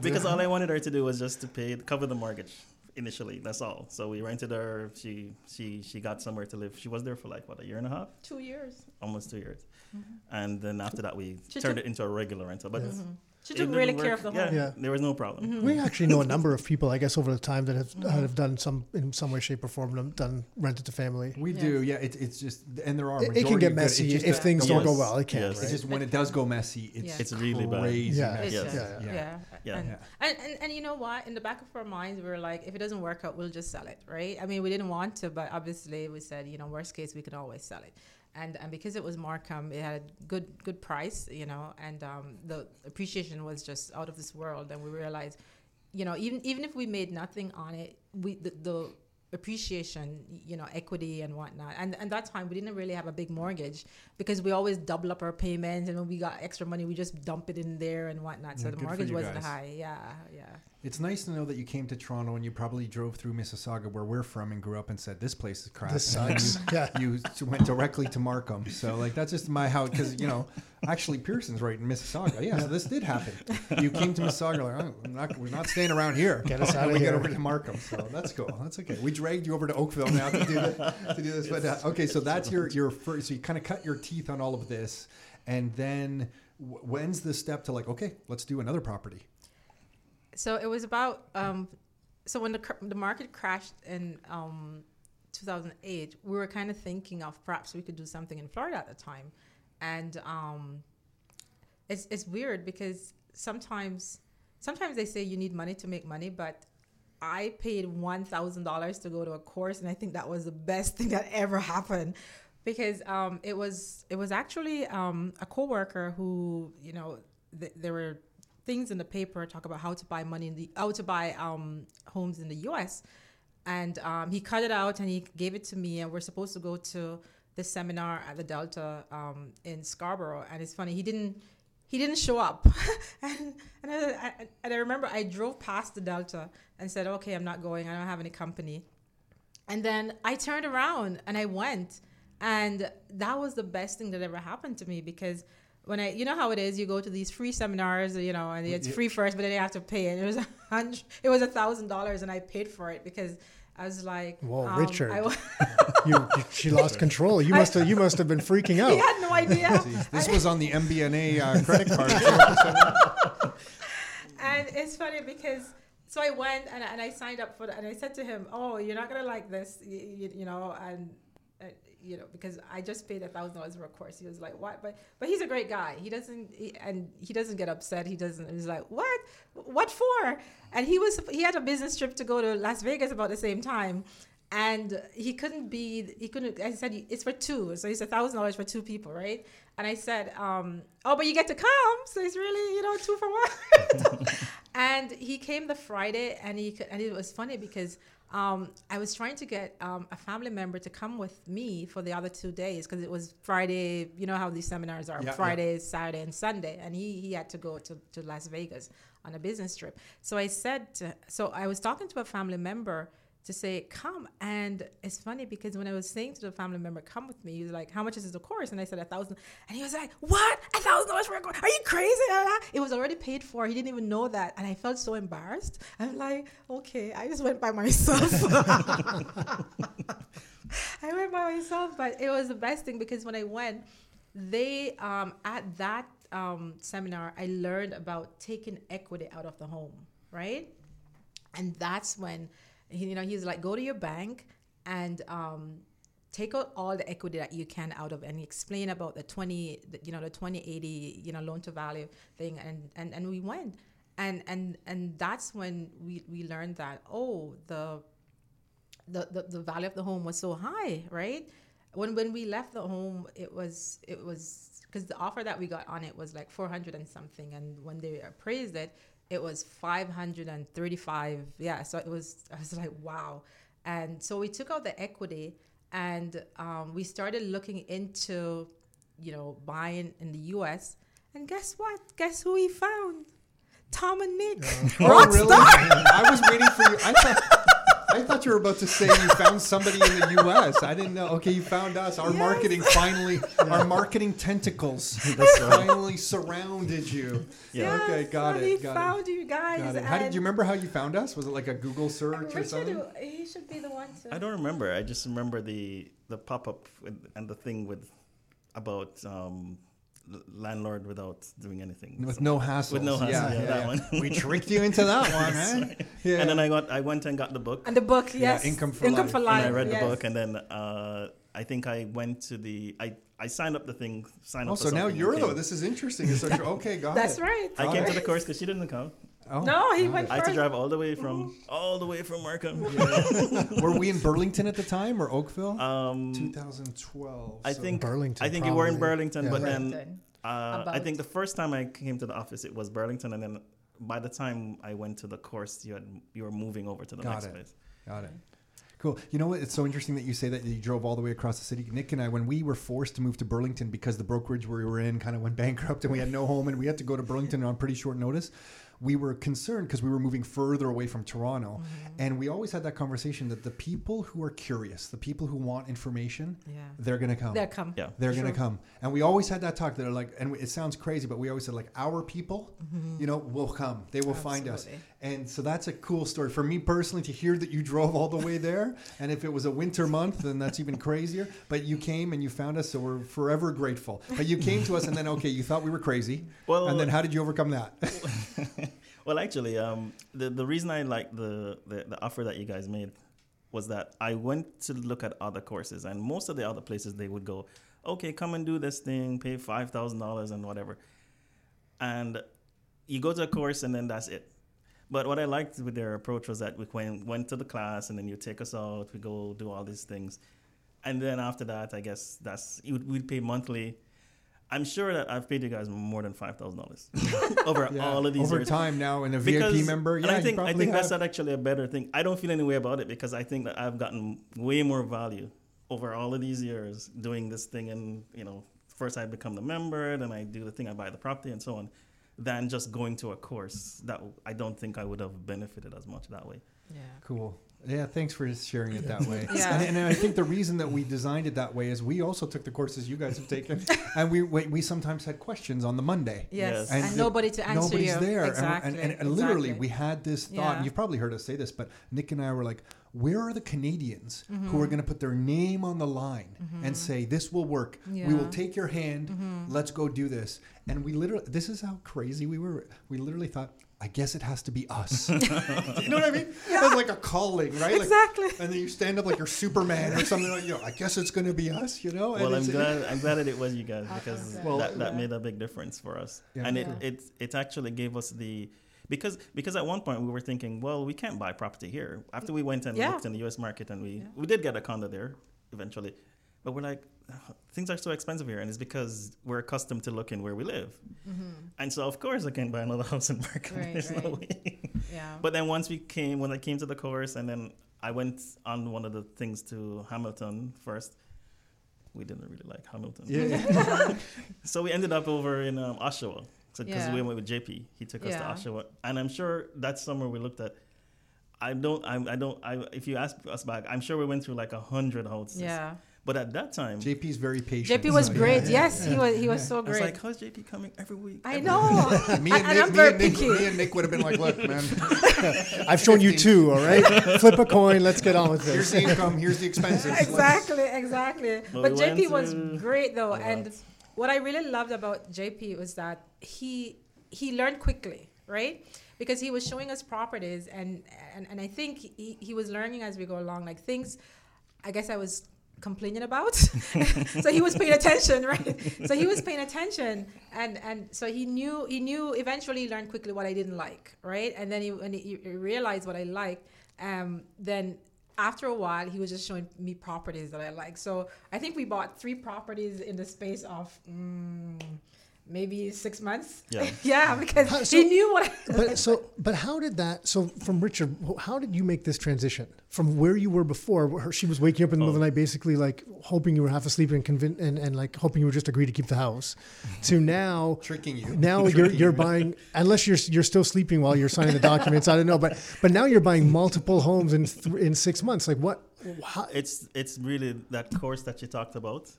[SPEAKER 4] because all I wanted her to do was just to pay cover the mortgage initially. That's all. So we rented her. She she she got somewhere to live. She was there for like what a year and a half,
[SPEAKER 5] two years.
[SPEAKER 4] almost two years, mm-hmm. and then after that we
[SPEAKER 5] She
[SPEAKER 4] turned
[SPEAKER 5] took-
[SPEAKER 4] it into a regular rental. But
[SPEAKER 5] mm-hmm.
[SPEAKER 4] She
[SPEAKER 5] took really
[SPEAKER 4] work.
[SPEAKER 5] care of the
[SPEAKER 4] yeah,
[SPEAKER 5] home.
[SPEAKER 3] Yeah.
[SPEAKER 4] there was no problem.
[SPEAKER 3] We actually know a number of people, I guess, over the time that have
[SPEAKER 5] Mm-hmm.
[SPEAKER 3] have done some in some way, shape, or form done- done rented to family.
[SPEAKER 1] We
[SPEAKER 5] Yes.
[SPEAKER 1] do, yeah. It, it's just, and there are.
[SPEAKER 3] It, it can get messy
[SPEAKER 1] just
[SPEAKER 3] if
[SPEAKER 1] that
[SPEAKER 3] things
[SPEAKER 1] the
[SPEAKER 3] don't go well. It can.
[SPEAKER 4] Yes.
[SPEAKER 3] Right?
[SPEAKER 1] It's just when it does go messy, it's,
[SPEAKER 5] Yeah.
[SPEAKER 4] It's really bad.
[SPEAKER 1] crazy
[SPEAKER 3] Yeah.
[SPEAKER 1] messy.
[SPEAKER 4] Yes.
[SPEAKER 3] Yeah,
[SPEAKER 5] yeah,
[SPEAKER 3] yeah.
[SPEAKER 4] Yeah.
[SPEAKER 5] And,
[SPEAKER 1] Yeah.
[SPEAKER 5] And, and and you know what? In the back of our minds, we were like, if it doesn't work out, we'll just sell it, right? I mean, we didn't want to, but obviously we said, you know, worst case, we can always sell it. And and because it was Markham, it had a good good price, you know, and um, the appreciation was just out of this world. And we realized, you know, even even if we made nothing on it, we the, the appreciation, you know, equity and whatnot. And and that time we didn't really have a big mortgage because we always double up our payments, and when we got extra money, we just dump it in there and whatnot. So
[SPEAKER 1] Yeah,
[SPEAKER 5] the mortgage wasn't
[SPEAKER 1] guys.
[SPEAKER 5] high. Yeah, yeah.
[SPEAKER 1] It's nice to know that you came to Toronto and you probably drove through Mississauga, where we're from, and grew up, and said, "This place is crap."
[SPEAKER 3] This sucks. yeah.
[SPEAKER 1] You, you went directly to Markham, so like that's just my how because you know actually Pearson's right in Mississauga. Yeah, so this did happen. You came to Mississauga, like oh, I'm not, we're not staying around here.
[SPEAKER 3] Get us
[SPEAKER 1] And
[SPEAKER 3] outta
[SPEAKER 1] we
[SPEAKER 3] here.
[SPEAKER 1] get over to Markham, so that's cool. That's okay. We dragged you over to Oakville now to do the, to do this, but uh, okay. So that's your your first. So you kind of cut your teeth on all of this, and then when's the step to like okay, let's do another property.
[SPEAKER 5] So it was about um, so when the the market crashed in um, 2008, we were kind of thinking of perhaps we could do something in Florida at the time, and um, it's it's weird because sometimes sometimes they say you need money to make money, but I paid one thousand dollars to go to a course, and I think that was the best thing that ever happened. Because um, it was it was actually um, a coworker who you know th- there were things in the paper talk about how to buy money in the how to buy um, homes in the U.S. And um, he cut it out and he gave it to me, and we're supposed to go to the seminar at the Delta um, in Scarborough. And it's funny, he didn't he didn't show up, and and I, and I remember I drove past the Delta and said, okay, I'm not going. I don't have any company. And then I turned around and I went, and that was the best thing that ever happened to me because when I, you know how it is, you go to these free seminars, you know, and it's free first, but then you have to pay. And it was a hundred, it was a thousand dollars, and I paid for it because I was like,
[SPEAKER 3] Whoa,
[SPEAKER 5] um,
[SPEAKER 3] Richard.
[SPEAKER 5] I,
[SPEAKER 3] You, you, she lost control. You must have. You must have been freaking
[SPEAKER 5] he
[SPEAKER 3] out.
[SPEAKER 5] had no idea.
[SPEAKER 1] This was on the MBNA uh, credit card.
[SPEAKER 5] and it's funny because so I went and, and I signed up for that, and I said to him, "Oh, you're not gonna like this, you, you, you know," and you know because I just paid a thousand dollars for a course. He was like, "What?" But but he's a great guy. He doesn't he, and he doesn't get upset. He doesn't. He's like, "What? What for?" And he was he had a business trip to go to Las Vegas about the same time. And he couldn't be, he couldn't, I said, it's for two. So it's a thousand dollars for two people, right? and I said, um, "Oh, but you get to come, so it's really you know two for one." and he came the Friday, and he and it was funny because um, I was trying to get um, a family member to come with me for the other two days because it was Friday. You know how these seminars are
[SPEAKER 1] Yeah, yeah.
[SPEAKER 5] Friday, Saturday, and Sunday, and he he had to go to, to Las Vegas on a business trip. So I said, to, so I was talking to a family member to say come, and it's funny because when I was saying to the family member, come with me, he was like, how much is the course? And I said a thousand, and he was like, what, a thousand dollars for a course? Are you crazy? It was already paid for. He didn't even know that, and I felt so embarrassed. I'm like, okay, I just went by myself. I went by myself, but it was the best thing because when I went, they um, at that um, seminar I learned about taking equity out of the home, right? And that's when you know he's like, go to your bank and um, take out all the equity that you can out of, and explain about the twenty, the, you know, the twenty eighty, you know, loan to value thing, and and and we went. And, and and that's when we, we learned that oh the the, the, the value of the home was so high, right? When when we left the home, it was it was because the offer that we got on it was like four hundred and something, and when they appraised it, it was five hundred and thirty five. Yeah, so it was I was like wow, and so we took out the equity and um, we started looking into you know buying in the U.S. And guess what? Guess who we found? Tom and Nick,
[SPEAKER 1] Oh, really? I was waiting for you. I thought, I thought you were about to say you found somebody in the U.S. I didn't know. Okay, you found us. Our
[SPEAKER 5] Yes.
[SPEAKER 1] marketing finally, our marketing tentacles finally surrounded you.
[SPEAKER 5] Yes,
[SPEAKER 1] Okay, got
[SPEAKER 5] so
[SPEAKER 1] it.
[SPEAKER 5] He
[SPEAKER 1] got
[SPEAKER 5] found
[SPEAKER 1] it.
[SPEAKER 5] you guys.
[SPEAKER 1] Got it. How did you remember how you found us? Was it like a Google search or something?
[SPEAKER 5] he should be the one to.
[SPEAKER 4] I don't remember. I just remember the the pop up and the thing with about um, l- landlord without doing anything.
[SPEAKER 1] With
[SPEAKER 4] So-
[SPEAKER 1] no hassle.
[SPEAKER 4] With no hassle, yeah, that one.
[SPEAKER 1] we tricked you into that one, eh? Yeah.
[SPEAKER 4] And then I got I went and got the book.
[SPEAKER 5] And the book,
[SPEAKER 1] Yeah,
[SPEAKER 5] yes.
[SPEAKER 1] Income for
[SPEAKER 5] Income
[SPEAKER 1] Life.
[SPEAKER 5] for
[SPEAKER 1] And
[SPEAKER 5] life.
[SPEAKER 4] and I read
[SPEAKER 5] yes.
[SPEAKER 4] the book, and then uh, I think I went to the I, I signed up the thing. Signed
[SPEAKER 1] oh,
[SPEAKER 4] up. for
[SPEAKER 1] so now you're
[SPEAKER 4] and
[SPEAKER 1] though.
[SPEAKER 4] came.
[SPEAKER 1] This is interesting. It's such, okay, got
[SPEAKER 5] That's
[SPEAKER 1] it.
[SPEAKER 5] right.
[SPEAKER 4] I
[SPEAKER 1] Got
[SPEAKER 4] came
[SPEAKER 1] it.
[SPEAKER 4] to the course because she didn't come.
[SPEAKER 1] Oh,
[SPEAKER 5] No, he
[SPEAKER 1] got
[SPEAKER 5] went
[SPEAKER 1] it.
[SPEAKER 4] I had to
[SPEAKER 5] first.
[SPEAKER 4] drive all the way from all the way from Markham.
[SPEAKER 1] Were we in Burlington at the time or Oakville?
[SPEAKER 4] Um,
[SPEAKER 1] 2012.
[SPEAKER 4] I
[SPEAKER 1] so-
[SPEAKER 4] think
[SPEAKER 3] Burlington,
[SPEAKER 4] I think you were in. Burlington,
[SPEAKER 1] Yeah.
[SPEAKER 4] but then uh, I think the first time I came to the office, it was Burlington, and then by the time I went to the course, you had you were moving over to the
[SPEAKER 1] Got
[SPEAKER 4] next
[SPEAKER 1] it.
[SPEAKER 4] place.
[SPEAKER 1] Got it. Cool. You know what? It's so interesting that you say that you drove all the way across the city. Nick and I, when we were forced to move to Burlington because the brokerage we were in kind of went bankrupt and we had no home and we had to go to Burlington on pretty short notice, we were concerned because we were moving further away from Toronto. Mm-hmm. And we always had that conversation that the people who are curious, the people who want information,
[SPEAKER 5] Yeah.
[SPEAKER 1] they're going to come.
[SPEAKER 5] They'll come.
[SPEAKER 4] Yeah.
[SPEAKER 1] They're going to come. And we always had that talk that are like, and it sounds crazy, but we always said, like, our people, mm-hmm. you know, will come. They will find us. And so that's a cool story. For me personally, to hear that you drove all the way there, and if it was a winter month, then that's even crazier. But you came and you found us, so we're forever grateful. But you came to us, and then, okay, you thought we were crazy.
[SPEAKER 4] Well-
[SPEAKER 1] and then how did you overcome that?
[SPEAKER 4] Well, actually, um, the the reason I like the, the the offer that you guys made was that I went to look at other courses, and most of the other places they would go, okay, come and do this thing, pay five thousand dollars and whatever, and you go to a course and then that's it. But what I liked with their approach was that we went went to the class and then you take us out, we go do all these things, and then after that, I guess that's you would we'd pay monthly. I'm sure that I've paid you guys more than five thousand dollars over
[SPEAKER 1] Yeah,
[SPEAKER 4] all of these years.
[SPEAKER 1] over
[SPEAKER 4] years.
[SPEAKER 1] time now, and a
[SPEAKER 4] Because-
[SPEAKER 1] VIP member.
[SPEAKER 4] and
[SPEAKER 1] Yeah,
[SPEAKER 4] I
[SPEAKER 1] you
[SPEAKER 4] think I
[SPEAKER 1] probably
[SPEAKER 4] think that's actually a better thing. I don't feel any way about it because I think that I've gotten way more value over all of these years doing this thing. And you know, first I become the member, then I do the thing, I buy the property, and so on, than just going to a course that I don't think I would have benefited as much that way.
[SPEAKER 5] Yeah.
[SPEAKER 1] Cool. Yeah, thanks for sharing it that way.
[SPEAKER 5] Yeah.
[SPEAKER 1] And, and I think the reason that we designed it that way is we also took the courses you guys have taken, and we we, we sometimes had questions on the Monday.
[SPEAKER 5] Yes.
[SPEAKER 4] Yes.
[SPEAKER 5] And,
[SPEAKER 1] And the-
[SPEAKER 5] nobody to answer
[SPEAKER 1] Nobody's
[SPEAKER 5] you.
[SPEAKER 1] there. And-
[SPEAKER 5] Exactly.
[SPEAKER 1] And, and, and literally, we had this thought,
[SPEAKER 5] Yeah.
[SPEAKER 1] and you've probably heard us say this, but Nick and I were like, where are the Canadians
[SPEAKER 5] Mm-hmm.
[SPEAKER 1] who are going to put their name on the line and say, this will work? We will
[SPEAKER 5] Mm-hmm.
[SPEAKER 1] take your hand. Let's go do this. And we literally, this is how crazy we were. We literally thought, I guess it has to be us. you know what I mean? It was like a calling, right? Like-
[SPEAKER 5] Exactly.
[SPEAKER 1] and then you stand up like you're Superman or something like, you know, I guess it's going to be us, you know? And
[SPEAKER 4] Well, I'm glad I'm glad that it was you guys because
[SPEAKER 5] Well,
[SPEAKER 4] that, that
[SPEAKER 5] yeah.
[SPEAKER 4] made a big difference for us,
[SPEAKER 1] Yeah.
[SPEAKER 4] and it, it it actually gave us the because because at one point we were thinking, well, we can't buy property here. After we went and
[SPEAKER 5] Yeah.
[SPEAKER 4] looked in the U.S. market, and we we did get a condo there eventually, but we're like, things are so expensive here, and it's because we're accustomed to looking where we live.
[SPEAKER 5] Mm-hmm.
[SPEAKER 4] And so, of course, I can't buy another house in Markham.
[SPEAKER 5] Right,
[SPEAKER 4] There's no way.
[SPEAKER 5] Yeah.
[SPEAKER 4] But then once we came, when I came to the course, and then I went on one of the things to Hamilton first. We didn't really like Hamilton.
[SPEAKER 1] Yeah.
[SPEAKER 4] So we ended up over in um, Oshawa. So because
[SPEAKER 5] Yeah.
[SPEAKER 4] we went with JP, he took us
[SPEAKER 5] Yeah.
[SPEAKER 4] to Oshawa, and I'm sure that summer we looked at. I don't. I, I don't. I, if you ask us back, I'm sure we went through like a hundred houses.
[SPEAKER 5] yeah.
[SPEAKER 4] But at that time,
[SPEAKER 1] JP's very patient.
[SPEAKER 5] JP was
[SPEAKER 1] so,
[SPEAKER 5] great.
[SPEAKER 1] yeah.
[SPEAKER 5] yes, he was. He was so
[SPEAKER 4] I was
[SPEAKER 5] great.
[SPEAKER 4] like, "How's JP coming every week?"
[SPEAKER 5] I
[SPEAKER 4] every
[SPEAKER 5] know.
[SPEAKER 1] Me and,
[SPEAKER 5] and
[SPEAKER 1] Nick,
[SPEAKER 5] I'm
[SPEAKER 1] me,
[SPEAKER 5] very
[SPEAKER 1] and Nick, me and Nick would have been like, look, man,
[SPEAKER 3] I've shown you two. All right, flip a coin. Let's get on with this.
[SPEAKER 1] here's
[SPEAKER 3] this.
[SPEAKER 1] the income, here's the expenses.
[SPEAKER 5] exactly, exactly.
[SPEAKER 4] But
[SPEAKER 5] But
[SPEAKER 4] we
[SPEAKER 5] JP was great though,
[SPEAKER 4] a
[SPEAKER 5] and
[SPEAKER 4] lot.
[SPEAKER 5] What I really loved about JP was that he he learned quickly, right? Because he was showing us properties, and and, and I think he, he was learning as we go along, like things. I guess I was complaining about, so he was paying attention, right? So he was paying attention, and and so he knew he knew eventually learned quickly what I didn't like, right? And then he when he, he realized what I liked, um, then after a while, he was just showing me properties that I like. So I think we bought three properties in the space of mm, maybe six months.
[SPEAKER 4] Yeah.
[SPEAKER 5] yeah, because
[SPEAKER 3] How- so-
[SPEAKER 5] he knew what. I,
[SPEAKER 3] But so, but how did that? So, from Richard, how did you make this transition from where you were before? Where she was waking up in the middle of the night, basically like hoping you were half asleep and convin- and, and like hoping you would just agree to keep the house, to now
[SPEAKER 1] Tricking you.
[SPEAKER 3] Now you're you're
[SPEAKER 1] you.
[SPEAKER 3] buying unless you're you're still sleeping while you're signing the documents. I don't know, but but now you're buying multiple homes in th- in six months. Like what? How,
[SPEAKER 4] it's it's really that course that you talked about.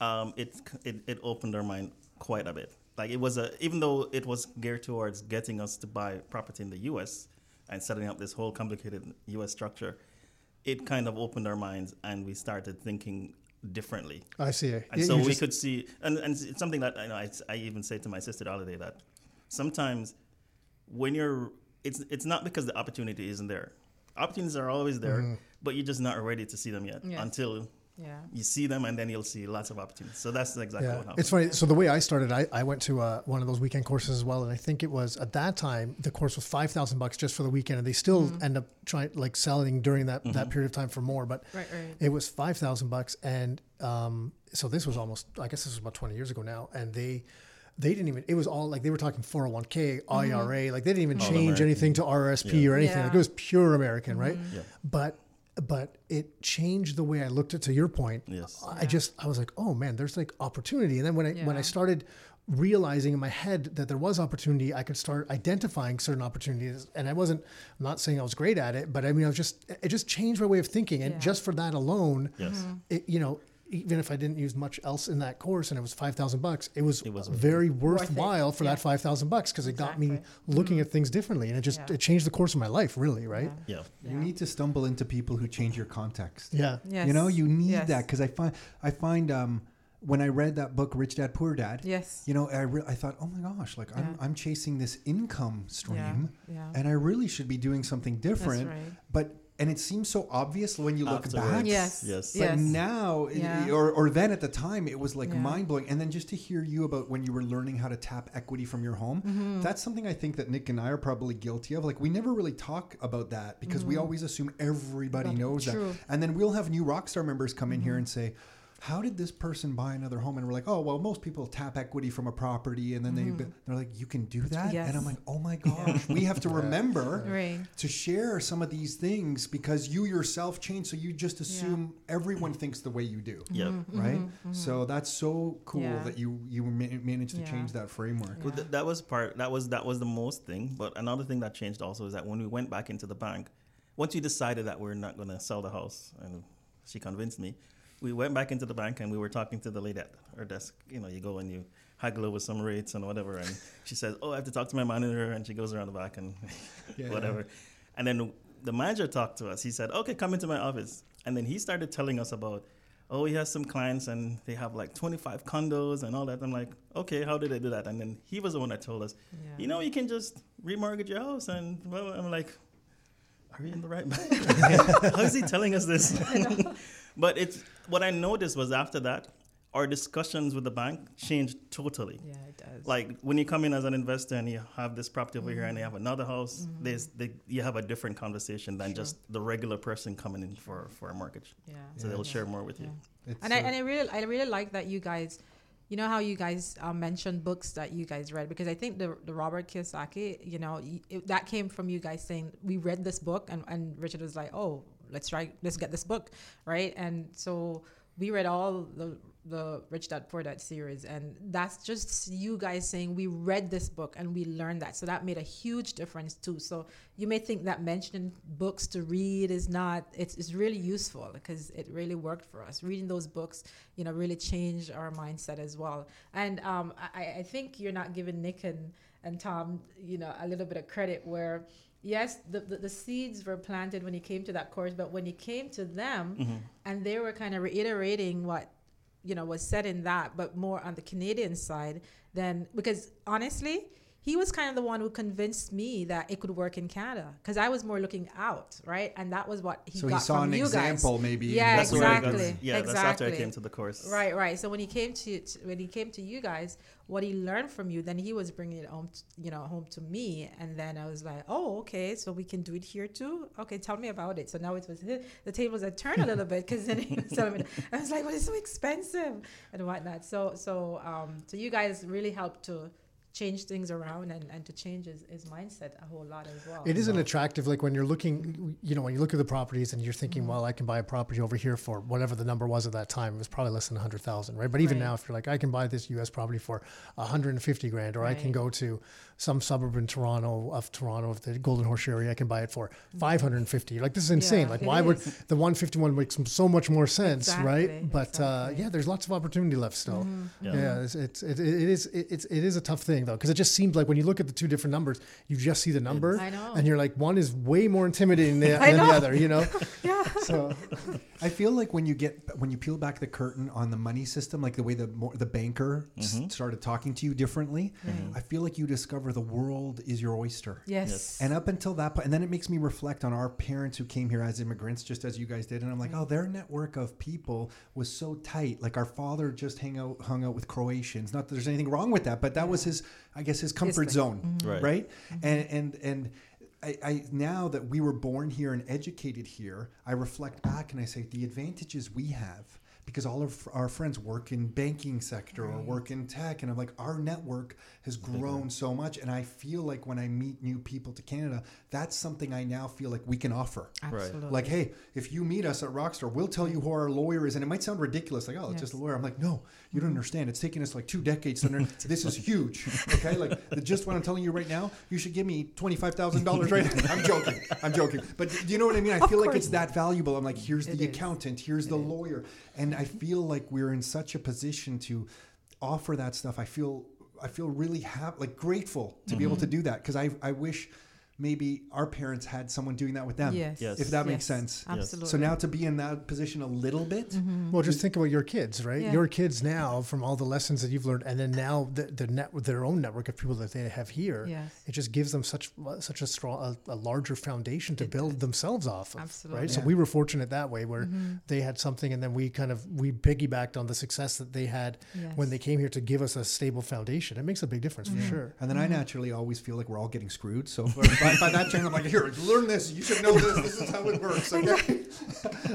[SPEAKER 4] Um, it, it it opened our mind quite a bit. Like it was a even though it was geared towards getting us to buy property in the U.S. and setting up this whole complicated U.S. structure, it kind of opened our minds and we started thinking differently.
[SPEAKER 3] I see.
[SPEAKER 4] And
[SPEAKER 3] You-
[SPEAKER 4] so
[SPEAKER 3] you
[SPEAKER 4] we
[SPEAKER 3] just-
[SPEAKER 4] could see, and, and it's something that I know I, I even say to my sister the other day that sometimes when you're, it's it's not because the opportunity isn't there. Opportunities are always there, mm-hmm. but you're just not ready to see them yet
[SPEAKER 5] Yes.
[SPEAKER 4] until
[SPEAKER 5] yeah.
[SPEAKER 4] you see them, and then you'll see lots of opportunities. So that's exactly what
[SPEAKER 3] Yeah,
[SPEAKER 4] happened.
[SPEAKER 3] it's funny. So the way I started, I, I went to uh, one of those weekend courses as well, and I think it was at that time the course was five thousand bucks just for the weekend, and they still end up trying like selling during that that period of time for more. But
[SPEAKER 5] Right, right.
[SPEAKER 3] it was five thousand bucks, and um, so this was almost I guess this was about twenty years ago now, and they. They didn't even. It was all like they were talking 401k, IRA. Like they didn't even change
[SPEAKER 4] American.
[SPEAKER 3] anything to RSP
[SPEAKER 4] Yeah.
[SPEAKER 3] or anything. Like it was pure American, right?
[SPEAKER 4] Yeah.
[SPEAKER 3] But but it changed the way I looked at. To your point,
[SPEAKER 4] Yes.
[SPEAKER 3] I just I was like, oh man, there's like opportunity. And then when I when I started realizing in my head that there was opportunity, I could start identifying certain opportunities. And I wasn't I'm not saying I was great at it, but I mean I was just it just changed my way of thinking. And
[SPEAKER 5] Yeah.
[SPEAKER 3] just for that alone,
[SPEAKER 4] Yes.
[SPEAKER 3] it, you know. Even if I didn't use much else in that course, and it was five thousand bucks, it was,
[SPEAKER 4] It was
[SPEAKER 3] very
[SPEAKER 5] Worth
[SPEAKER 3] worthwhile for
[SPEAKER 5] Yeah.
[SPEAKER 3] that five thousand bucks because it got me
[SPEAKER 5] Exactly.
[SPEAKER 3] looking at things differently, and it just
[SPEAKER 5] Yeah.
[SPEAKER 3] it changed the course of my life, really, right?
[SPEAKER 5] Yeah.
[SPEAKER 4] Yeah.
[SPEAKER 1] You need to stumble into people who change your context.
[SPEAKER 3] Yeah,
[SPEAKER 5] Yes.
[SPEAKER 1] You know, you need
[SPEAKER 5] Yes.
[SPEAKER 1] that because I find I find um, when I read that book, Rich Dad Poor Dad.
[SPEAKER 5] Yes.
[SPEAKER 1] You know, I re- I thought, oh my gosh, like I'm I'm chasing this income stream,
[SPEAKER 5] yeah.
[SPEAKER 1] and I really should be doing something different.
[SPEAKER 5] right.
[SPEAKER 1] But and it seems so obvious when you look
[SPEAKER 4] Afterwards.
[SPEAKER 1] back.
[SPEAKER 5] Yes.
[SPEAKER 4] Yes.
[SPEAKER 1] But
[SPEAKER 5] Yes.
[SPEAKER 1] now,
[SPEAKER 5] Yeah.
[SPEAKER 1] or, or then at the time, it was like
[SPEAKER 5] Yeah.
[SPEAKER 1] mind blowing. And then just to hear you about when you were learning how to tap equity from your home,
[SPEAKER 5] Mm-hmm.
[SPEAKER 1] that's something I think that Nick and I are probably guilty of. Like, we never really talk about that because we always assume everybody
[SPEAKER 5] But-
[SPEAKER 1] knows
[SPEAKER 5] Mm-hmm. true.
[SPEAKER 1] that. And then we'll have new Rockstar members come in here and say, how did this person buy another home? And we're like, oh, well, most people tap equity from a property, and then they they're like, you can do that,
[SPEAKER 5] Mm-hmm. Yes.
[SPEAKER 1] and I'm like, oh my gosh, we have to remember
[SPEAKER 5] Right.
[SPEAKER 1] to share some of these things because you yourself change, so you just assume everyone thinks the way you do,
[SPEAKER 4] Yeah.
[SPEAKER 1] right? So that's so cool
[SPEAKER 5] Mm-hmm. Yeah.
[SPEAKER 1] that you you ma- managed to
[SPEAKER 5] Yeah.
[SPEAKER 1] change that framework.
[SPEAKER 5] Yeah.
[SPEAKER 4] Well, th- that was part. That was that was the most thing. But another thing that changed also is that when we went back into the bank, once you decided that we're not going to sell the house, and she convinced me, we went back into the bank and we were talking to the lady at her desk. You know, you go and you haggle over some rates and whatever, and she says, "Oh, I have to talk to my manager," and she goes around the back and
[SPEAKER 1] Yeah.
[SPEAKER 4] whatever. And then the manager talked to us. He said, "Okay, come into my office," and then he started telling us about. Oh, he has some clients and they have like 25 condos and all that. I'm like, okay, how did they do that? And then he was the one that told us,
[SPEAKER 5] Yeah.
[SPEAKER 4] you know, you can just remortgage your house. And well, I'm like, are we in the right bank? How is he telling us this? but it's what I noticed was after that, our discussions with the bank changed totally.
[SPEAKER 5] Yeah, it does.
[SPEAKER 4] Like when you come in as an investor and you have this property over here and you have another house, there's the, you have a different conversation than
[SPEAKER 5] Mm-hmm. Sure.
[SPEAKER 4] just the regular person coming in for, for a mortgage.
[SPEAKER 5] yeah.
[SPEAKER 4] So they'll share more with you.
[SPEAKER 1] It's,
[SPEAKER 5] and I
[SPEAKER 1] uh,
[SPEAKER 5] and I really I really like that you guys, you know how you guys um, mentioned books that you guys read because I think the the Robert Kiyosaki, you know, it, that came from you guys saying we read this book and and Richard was like, oh, let's try let's get this book, right? And so we read all the the Rich Dad Poor Dad series, and that's just you guys saying we read this book and we learned that. So that made a huge difference too. So you may think that mentioning books to read is not it's, it's really useful because it really worked for us. Reading those books, you know, really changed our mindset as well. And um, I, I think you're not giving Nick and, and Tom, you know, a little bit of credit where yes, the, the, the seeds were planted when he came to that course, but when he came to them
[SPEAKER 4] Mm-hmm.
[SPEAKER 5] and they were kind of reiterating what you know was said in that but more on the canadian side then because honestly he was kind of the one who convinced me that it could work in canada because i was more looking out right and that was what he
[SPEAKER 1] so
[SPEAKER 5] got
[SPEAKER 1] he saw
[SPEAKER 5] from
[SPEAKER 1] an
[SPEAKER 5] you
[SPEAKER 1] example,
[SPEAKER 5] guys.
[SPEAKER 1] maybe.
[SPEAKER 5] Yeah,
[SPEAKER 1] that's
[SPEAKER 4] where I got-
[SPEAKER 5] exactly.
[SPEAKER 4] yeah, that's after I
[SPEAKER 5] Exactly.
[SPEAKER 4] came to the course.
[SPEAKER 5] Right, right. So when he came to to- when he came to you guys, what he learned from you, then he was bringing it home, t- you know, home to me, and then I was like, oh, okay, so we can do it here too. Okay, tell me about it. So now it was the tables had turned a little bit because then he was telling me, I was like, well, it's so expensive and whatnot. So so um so you guys really helped to change things around and, and to change his, his mindset a whole lot as well.
[SPEAKER 3] It isn't attractive. Like when you're looking, you know, when you look at the properties and you're thinking, mm-hmm. well, I can buy a property over here for whatever the number was at that time. It was probably less than a hundred thousand, right? But even
[SPEAKER 5] Right.
[SPEAKER 3] now, if you're like, I can buy this U.S. property for 150 grand, or I can go to some suburb in Toronto of Toronto of the Golden Horse area, I can buy it for 550. Like this is insane.
[SPEAKER 5] Yeah,
[SPEAKER 3] like
[SPEAKER 5] it
[SPEAKER 3] why would the 151 makes so much more sense,
[SPEAKER 5] Exactly,
[SPEAKER 3] right? But uh, yeah, there's lots of opportunity left still.
[SPEAKER 4] Yeah.
[SPEAKER 3] Yeah, it's, it's it, it is it, it's it is a tough thing though because it just seems like when you look at the two different numbers, you just see the number, and you're like one is way more intimidating than, than the other, you know.
[SPEAKER 5] yeah.
[SPEAKER 3] So
[SPEAKER 1] I feel like when you get when you peel back the curtain on the money system, like the way the more, the banker s- mm-hmm. started talking to you differently, I feel like you discover the world is your oyster.
[SPEAKER 5] Yes.
[SPEAKER 1] And up until that point, and then it makes me reflect on our parents who came here as immigrants, just as you guys did. And I'm like, oh, their network of people was so tight. Like our father just hang out, hung out with Croatians. Not that there's anything wrong with that, but that was his, I guess, his comfort
[SPEAKER 5] thing.
[SPEAKER 1] zone, mm-hmm.
[SPEAKER 4] Right.
[SPEAKER 1] right? Mm-hmm. And and and. I, I now that we were born here and educated here, I reflect back and I say the advantages we have because all of our friends work in banking sector or work in tech and I'm like our network has grown so much and I feel like when I meet new people to Canada that's something I now feel like we can offer.
[SPEAKER 5] Absolutely.
[SPEAKER 1] like hey if you meet us at Rockstar we'll tell you who our lawyer is and it might sound ridiculous like oh it's just a lawyer. I'm like no you don't understand. It's taken us like two decades to learn this is huge okay? Like just what I'm telling you right now you should give me $25,000 right now. I'm joking. I'm joking. But do you know what I mean? I feel like it's that valuable. I'm like here's
[SPEAKER 5] It
[SPEAKER 1] the
[SPEAKER 5] is.
[SPEAKER 1] accountant here's the lawyer and I feel like we're in such a position to offer that stuff I feel I feel really happy like grateful to be able
[SPEAKER 5] Mm-hmm.
[SPEAKER 1] to do that because I, I wish maybe our parents had someone doing that with them
[SPEAKER 5] Yes.
[SPEAKER 4] Yes.
[SPEAKER 1] if that makes sense
[SPEAKER 5] Absolutely.
[SPEAKER 1] so now to be in that position a little bit mm-hmm.
[SPEAKER 3] well, just think about your kids, right?
[SPEAKER 5] Yeah.
[SPEAKER 3] Your kids now, from all the lessons that you've learned, and then now the, the net, their own network of people that they have here,
[SPEAKER 5] Yes.
[SPEAKER 3] it just gives them such uh, such a strong, a, a larger foundation to build themselves off of.
[SPEAKER 5] Absolutely.
[SPEAKER 3] Right. So we were fortunate that way, where mm-hmm. they had something, and then we kind of we piggybacked on the success that they had when they came here to give us a stable foundation. It makes a big difference mm-hmm. for sure.
[SPEAKER 1] and then I naturally always feel like we're all getting screwed. So by, by that time, I'm like, here, learn this. You should know this. This is how it works. Okay.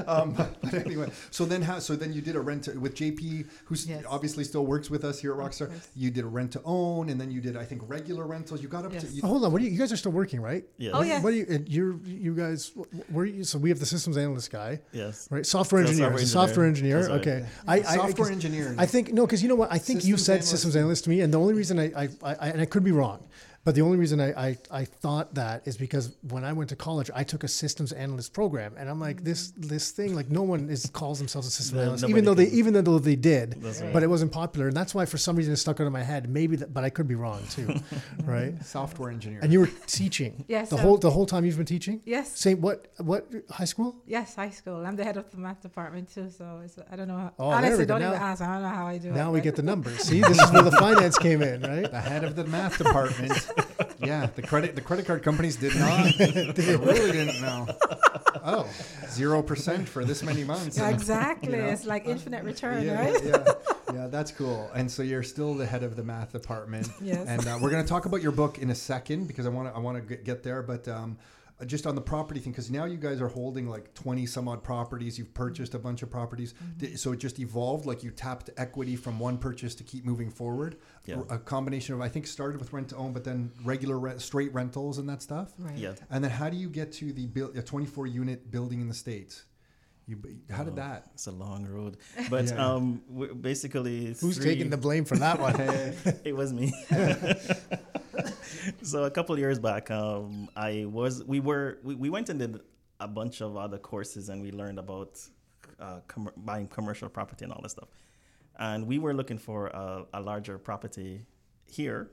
[SPEAKER 1] um, but, but anyway, so then how? So then you did a rent to, with JP, who's
[SPEAKER 5] Yes.
[SPEAKER 1] obviously still works with us here at Rockstar.
[SPEAKER 5] course.
[SPEAKER 1] You did a rent to own, and then you did, I think, regular rentals. You got up to. You,
[SPEAKER 3] Oh, hold on. What do you, you guys are still working, right?
[SPEAKER 4] Yes.
[SPEAKER 5] Oh, yeah.
[SPEAKER 3] What do you? You're you guys? Where you? So we have the systems analyst guy,
[SPEAKER 4] Yes.
[SPEAKER 3] right? Software engineer.
[SPEAKER 4] software
[SPEAKER 3] So software engineer.
[SPEAKER 4] engineer. That's right.
[SPEAKER 3] Okay. I, I,
[SPEAKER 1] Software
[SPEAKER 3] I,
[SPEAKER 1] engineer.
[SPEAKER 3] I think no, because you know what? I think you said
[SPEAKER 1] analyst.
[SPEAKER 3] systems analyst to me, and the only reason I, I, I, I and I could be wrong, but the only reason I, I, I thought that is because when I went to college, I took a systems analyst program, and I'm like this this thing like no one is calls themselves a systems
[SPEAKER 4] No,
[SPEAKER 3] analyst, even though they even though they did,
[SPEAKER 4] right.
[SPEAKER 3] but it wasn't popular, and that's why for some reason it stuck out of my head. Maybe, that, but I could be wrong too, right?
[SPEAKER 1] software engineer.
[SPEAKER 3] And you were teaching,
[SPEAKER 5] Yes,
[SPEAKER 3] the
[SPEAKER 5] um,
[SPEAKER 3] whole the whole time you've been teaching.
[SPEAKER 5] Yes.
[SPEAKER 3] Same what what high school?
[SPEAKER 5] Yes, high school. I'm the head of the math department too, so it's, I don't know. How,
[SPEAKER 3] Oh, there we
[SPEAKER 5] honestly,
[SPEAKER 3] go.
[SPEAKER 5] don't even ask. I don't know how I do it.
[SPEAKER 3] Now we
[SPEAKER 5] but-
[SPEAKER 3] get the numbers. See, this is where the finance came in, right?
[SPEAKER 1] the head of the math department. Yeah, the credit the credit card companies did not. they really didn't know. Oh, zero percent for this many months.
[SPEAKER 5] Yeah, exactly.
[SPEAKER 1] you know?
[SPEAKER 5] It's like infinite return,
[SPEAKER 1] yeah,
[SPEAKER 5] right?
[SPEAKER 1] yeah, yeah, that's cool. And so you're still the head of the math department.
[SPEAKER 5] Yes.
[SPEAKER 1] And uh, we're going to talk about your book in a second because I want to I want to get there, but. Um, uh, just on the property thing, because now you guys are holding like 20 some odd properties. You've purchased a bunch of properties.
[SPEAKER 5] Mm-hmm.
[SPEAKER 1] So it just evolved, like you tapped equity from one purchase to keep moving forward.
[SPEAKER 4] Yeah.
[SPEAKER 1] A combination of, I think, started with rent to own, but then regular rent, straight rentals and that stuff.
[SPEAKER 5] Right.
[SPEAKER 4] Yeah.
[SPEAKER 1] And then how do you get to the build, a 24 unit building in the States? You, how did
[SPEAKER 4] Oh,
[SPEAKER 1] that?
[SPEAKER 4] It's a long road, but
[SPEAKER 1] Yeah.
[SPEAKER 4] um, basically
[SPEAKER 3] Who's
[SPEAKER 4] three-
[SPEAKER 3] taking the blame for that one?
[SPEAKER 4] it was me. so a couple of years back, um, I was we were we, we went and did a bunch of other courses and we learned about uh, com- buying commercial property and all this stuff. And we were looking for a, a larger property here,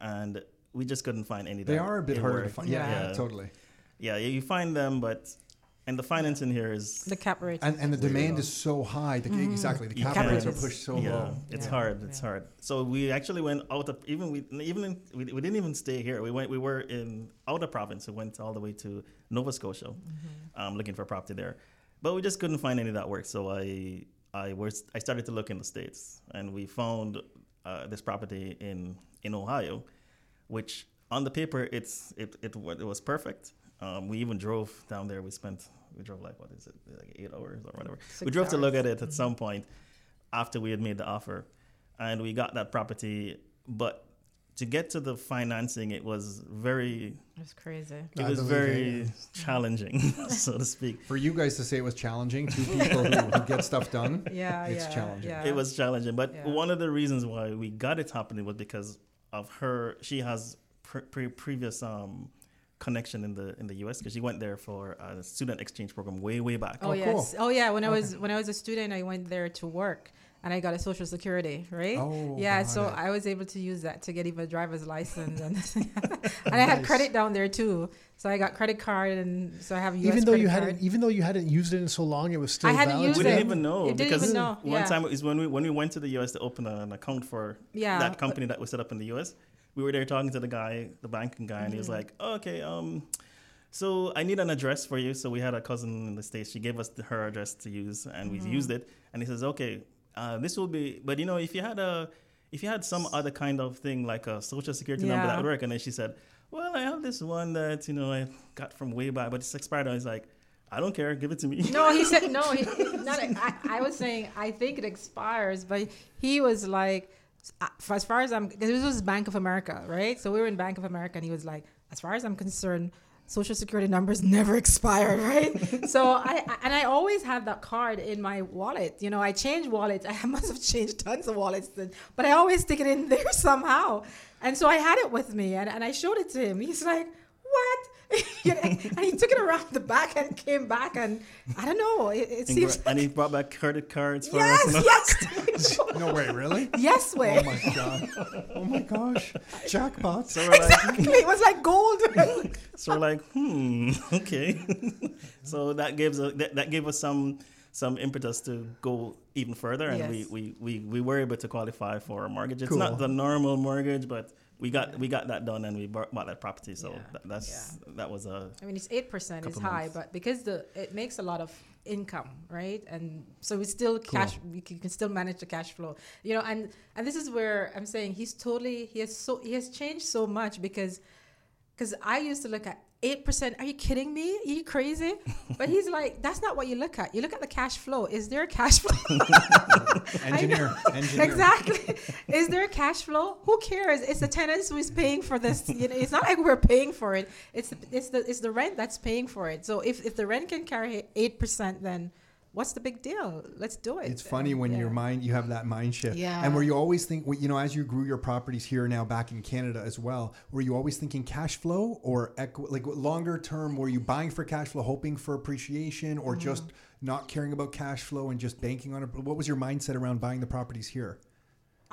[SPEAKER 4] and we just couldn't find any.
[SPEAKER 1] They are a bit
[SPEAKER 4] it
[SPEAKER 1] harder to find. Yeah, yeah,
[SPEAKER 4] Yeah.
[SPEAKER 1] totally.
[SPEAKER 4] Yeah, you find them, but and the financing here is
[SPEAKER 5] The cap rate.
[SPEAKER 1] And, and the demand
[SPEAKER 3] low.
[SPEAKER 1] is so high. The, Exactly. The
[SPEAKER 4] You
[SPEAKER 1] cap
[SPEAKER 4] can't-
[SPEAKER 1] rates are pushed so
[SPEAKER 4] yeah,
[SPEAKER 1] low.
[SPEAKER 4] it's
[SPEAKER 5] Yeah,
[SPEAKER 4] hard. It's
[SPEAKER 5] yeah.
[SPEAKER 4] hard. So we actually went out of even we even in, we, we didn't even stay here. We went we were in outer province. We went all the way to Nova Scotia,
[SPEAKER 5] Mm-hmm.
[SPEAKER 4] um, looking for property there, but we just couldn't find any that worked. So I I was I started to look in the states, and we found uh, this property in in Ohio, which on the paper it's it it, it was perfect. Um, we even drove down there. We spent we drove like what is it like eight hours or whatever. we
[SPEAKER 5] Six
[SPEAKER 4] drove to look at it at some point after we had made the offer, and we got that property. But to get to the financing, it was very
[SPEAKER 5] It's crazy.
[SPEAKER 4] it was very
[SPEAKER 3] it,
[SPEAKER 4] challenging, so to speak.
[SPEAKER 1] For you guys to say it was challenging, two people who, who get stuff done.
[SPEAKER 5] Yeah,
[SPEAKER 1] It's
[SPEAKER 5] yeah,
[SPEAKER 1] challenging.
[SPEAKER 5] Yeah.
[SPEAKER 4] It was challenging, but
[SPEAKER 5] Yeah.
[SPEAKER 4] one of the reasons why we got it happening was because of her. She has pre- pre- previous um, connection in the in the U.S. because she went there for a student exchange program way way back.
[SPEAKER 5] Oh,
[SPEAKER 1] Oh,
[SPEAKER 5] yes.
[SPEAKER 1] cool.
[SPEAKER 5] Oh yeah. When I was when I was a student, I went there to work, and I got a social security, right?
[SPEAKER 1] Oh,
[SPEAKER 5] yeah. So
[SPEAKER 1] it.
[SPEAKER 5] I was able to use that to get even a driver's license, and and I had
[SPEAKER 1] Nice.
[SPEAKER 5] credit down there too. So I got credit card, and so I have US
[SPEAKER 3] even though you
[SPEAKER 5] credit
[SPEAKER 3] hadn't, even though you hadn't used it in so long, it was still.
[SPEAKER 5] I hadn't
[SPEAKER 3] valid
[SPEAKER 5] used
[SPEAKER 4] we
[SPEAKER 3] to
[SPEAKER 5] it.
[SPEAKER 4] didn't
[SPEAKER 3] you?
[SPEAKER 4] even know
[SPEAKER 5] It didn't
[SPEAKER 4] because
[SPEAKER 5] even know,
[SPEAKER 4] one
[SPEAKER 5] yeah.
[SPEAKER 4] time is when we when we went to the U.S. to open an account for
[SPEAKER 5] Yeah.
[SPEAKER 4] that company that was set up in the U.S. We were there talking to the guy, the banking guy, and he was
[SPEAKER 5] Mm-hmm.
[SPEAKER 4] like, oh, "Okay, um, so I need an address for you." So we had a cousin in the states. She gave us the, her address to use, and we
[SPEAKER 5] Mm-hmm.
[SPEAKER 4] used it. And he says, "Okay, uh, this will be, but you know, if you had a, if you had some other kind of thing like a social security number that would work." And then she said, "Well, I have this one that you know I got from way back, but it's expired." I was like, "I don't care, give it to me."
[SPEAKER 5] No, he said no. He, not, I, I was saying I think it expires, but he was like, uh, as far as I'm, because this was Bank of America, right? So we were in Bank of America, and he was like, as far as I'm concerned, social security numbers never expire, right? so I and I always have that card in my wallet. You know, I change wallets. I must have changed tons of wallets, then, but I always stick it in there somehow. And so I had it with me, and, and I showed it to him. He's like, what? and he took it around the back and came back, and I don't know. It, it
[SPEAKER 4] And,
[SPEAKER 5] seems
[SPEAKER 4] and he brought back credit cards for us.
[SPEAKER 5] yes, yes,
[SPEAKER 1] No way, really?
[SPEAKER 5] yes, way.
[SPEAKER 1] Oh my god! Oh my gosh! Jackpot!
[SPEAKER 4] So we're like,
[SPEAKER 5] exactly. It was like gold.
[SPEAKER 4] so we're like, hmm, okay. so that gives a, that, that gave us some some impetus to go even further, and we, we, we, we were able to qualify for a mortgage. It's
[SPEAKER 1] Cool.
[SPEAKER 4] not the normal mortgage, but we got we got that done, and we bought, bought that property. So
[SPEAKER 5] Yeah,
[SPEAKER 4] that, that's that was a
[SPEAKER 5] I mean, it's eight percent is high,
[SPEAKER 4] months.
[SPEAKER 5] but because the it makes a lot of income, right? And so we still cash. We can, can still manage the cash flow, you know. And and this is where I'm saying he's totally he has so he has changed so much because because I used to look at eight percent. Are you kidding me? Are you crazy? But he's like, that's not what you look at. You look at the cash flow. Is there a cash flow?
[SPEAKER 1] Engineer, engineer.
[SPEAKER 5] Exactly. Is there a cash flow? Who cares? It's the tenants who is paying for this. You know, it's not like we're paying for it. It's it's the it's the rent that's paying for it. So if, if the rent can carry eight percent, then what's the big deal? Let's do it.
[SPEAKER 1] It's funny when
[SPEAKER 5] yeah.
[SPEAKER 1] your mind you have that mind shift.
[SPEAKER 5] Yeah.
[SPEAKER 1] And where you always think, you know, as you grew your properties here now back in Canada as well, were you always thinking cash flow or equi- like longer term? Were you buying for cash flow, hoping for appreciation, or
[SPEAKER 5] Mm-hmm.
[SPEAKER 1] just not caring about cash flow and just banking on it? What was your mindset around buying the properties here?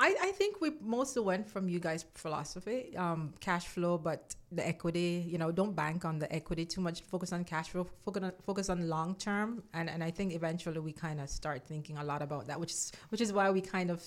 [SPEAKER 5] I, I think we mostly went from you guys' philosophy, um, cash flow, but the equity, you know, don't bank on the equity too much. Focus on cash flow, focus on, focus on long term, and and I think eventually we kind of start thinking a lot about that, which is which is why we kind of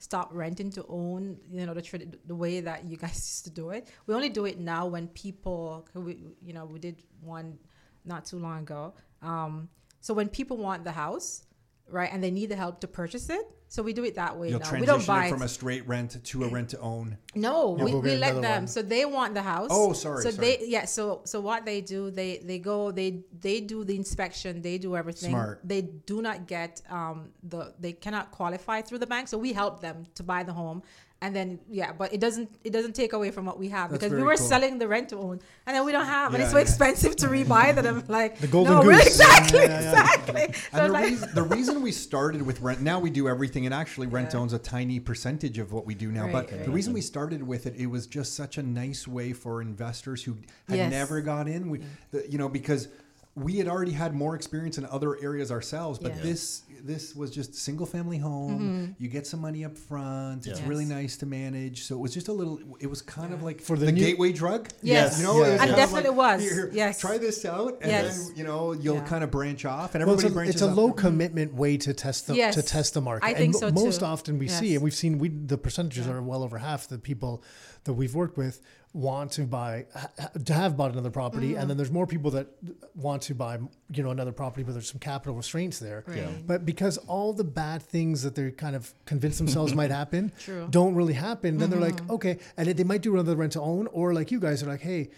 [SPEAKER 5] stop renting to own. You know the the way that you guys used to do it. We only do it now when people. We, you know, we did one not too long ago. Um, so when people want the house, right, and they need the help to purchase it, so we do it that way
[SPEAKER 1] You'll
[SPEAKER 5] now. We don't buy
[SPEAKER 1] it from a straight rent to a rent to own.
[SPEAKER 5] no,
[SPEAKER 3] You'll
[SPEAKER 5] we, we let them.
[SPEAKER 3] one.
[SPEAKER 5] So they want the house.
[SPEAKER 1] Oh, sorry,
[SPEAKER 5] So
[SPEAKER 1] sorry.
[SPEAKER 5] they yeah. So so what they do, they they go, they they do the inspection, they do everything.
[SPEAKER 1] Smart.
[SPEAKER 5] They do not get um the they cannot qualify through the bank. So we help them to buy the home. And then yeah, but it doesn't it doesn't take away from what we have
[SPEAKER 1] That's
[SPEAKER 5] because we were
[SPEAKER 1] cool.
[SPEAKER 5] selling the rent to own, and then we don't have, and it's so
[SPEAKER 1] yeah.
[SPEAKER 5] expensive to rebuy that I'm like
[SPEAKER 3] The golden
[SPEAKER 5] no,
[SPEAKER 3] goose.
[SPEAKER 5] exactly,
[SPEAKER 3] Yeah, yeah, yeah.
[SPEAKER 5] exactly. So
[SPEAKER 1] And the,
[SPEAKER 5] like,
[SPEAKER 1] reason, the reason we started with rent, now we do everything, and actually rent
[SPEAKER 5] Yeah.
[SPEAKER 1] owns a tiny percentage of what we do now.
[SPEAKER 5] Right,
[SPEAKER 1] but the reason we started with it, it was just such a nice way for investors who had
[SPEAKER 5] Yes.
[SPEAKER 1] never got in. We, the, you know, because we had already had more experience in other areas ourselves, but
[SPEAKER 5] Yeah.
[SPEAKER 1] this this was just single family home. Mm-hmm. You get some money up front. It's
[SPEAKER 4] Yeah.
[SPEAKER 1] really nice to manage. So it was just a little. It was kind of like
[SPEAKER 3] For
[SPEAKER 1] the,
[SPEAKER 3] the new-
[SPEAKER 1] gateway drug.
[SPEAKER 5] Yes.
[SPEAKER 1] you know,
[SPEAKER 3] Yes.
[SPEAKER 1] it was
[SPEAKER 3] And
[SPEAKER 1] kind
[SPEAKER 5] definitely
[SPEAKER 1] like,
[SPEAKER 5] was.
[SPEAKER 1] Here, here,
[SPEAKER 5] Yes.
[SPEAKER 1] try this out, and
[SPEAKER 5] Yes.
[SPEAKER 1] then you know you'll
[SPEAKER 5] Yeah.
[SPEAKER 1] kind of branch off, and
[SPEAKER 3] Well,
[SPEAKER 1] everybody
[SPEAKER 3] it's a, it's a
[SPEAKER 1] off.
[SPEAKER 3] low mm-hmm. commitment way to test the
[SPEAKER 5] Yes.
[SPEAKER 3] to test the market.
[SPEAKER 5] I think
[SPEAKER 3] and
[SPEAKER 5] so,
[SPEAKER 3] mo- most often we see, and we've seen we the percentages are well over half the people that we've worked with want to buy ha- ha- to have bought another property,
[SPEAKER 5] Mm-hmm.
[SPEAKER 3] and then there's more people that want to buy you know another property, but there's some capital restraints there.
[SPEAKER 5] Right.
[SPEAKER 3] But because all the bad things that they're kind of convince themselves might happen
[SPEAKER 5] True. Mm-hmm.
[SPEAKER 3] don't really happen, then they're like, okay, and they might do another rent to own, or like you guys are like, hey.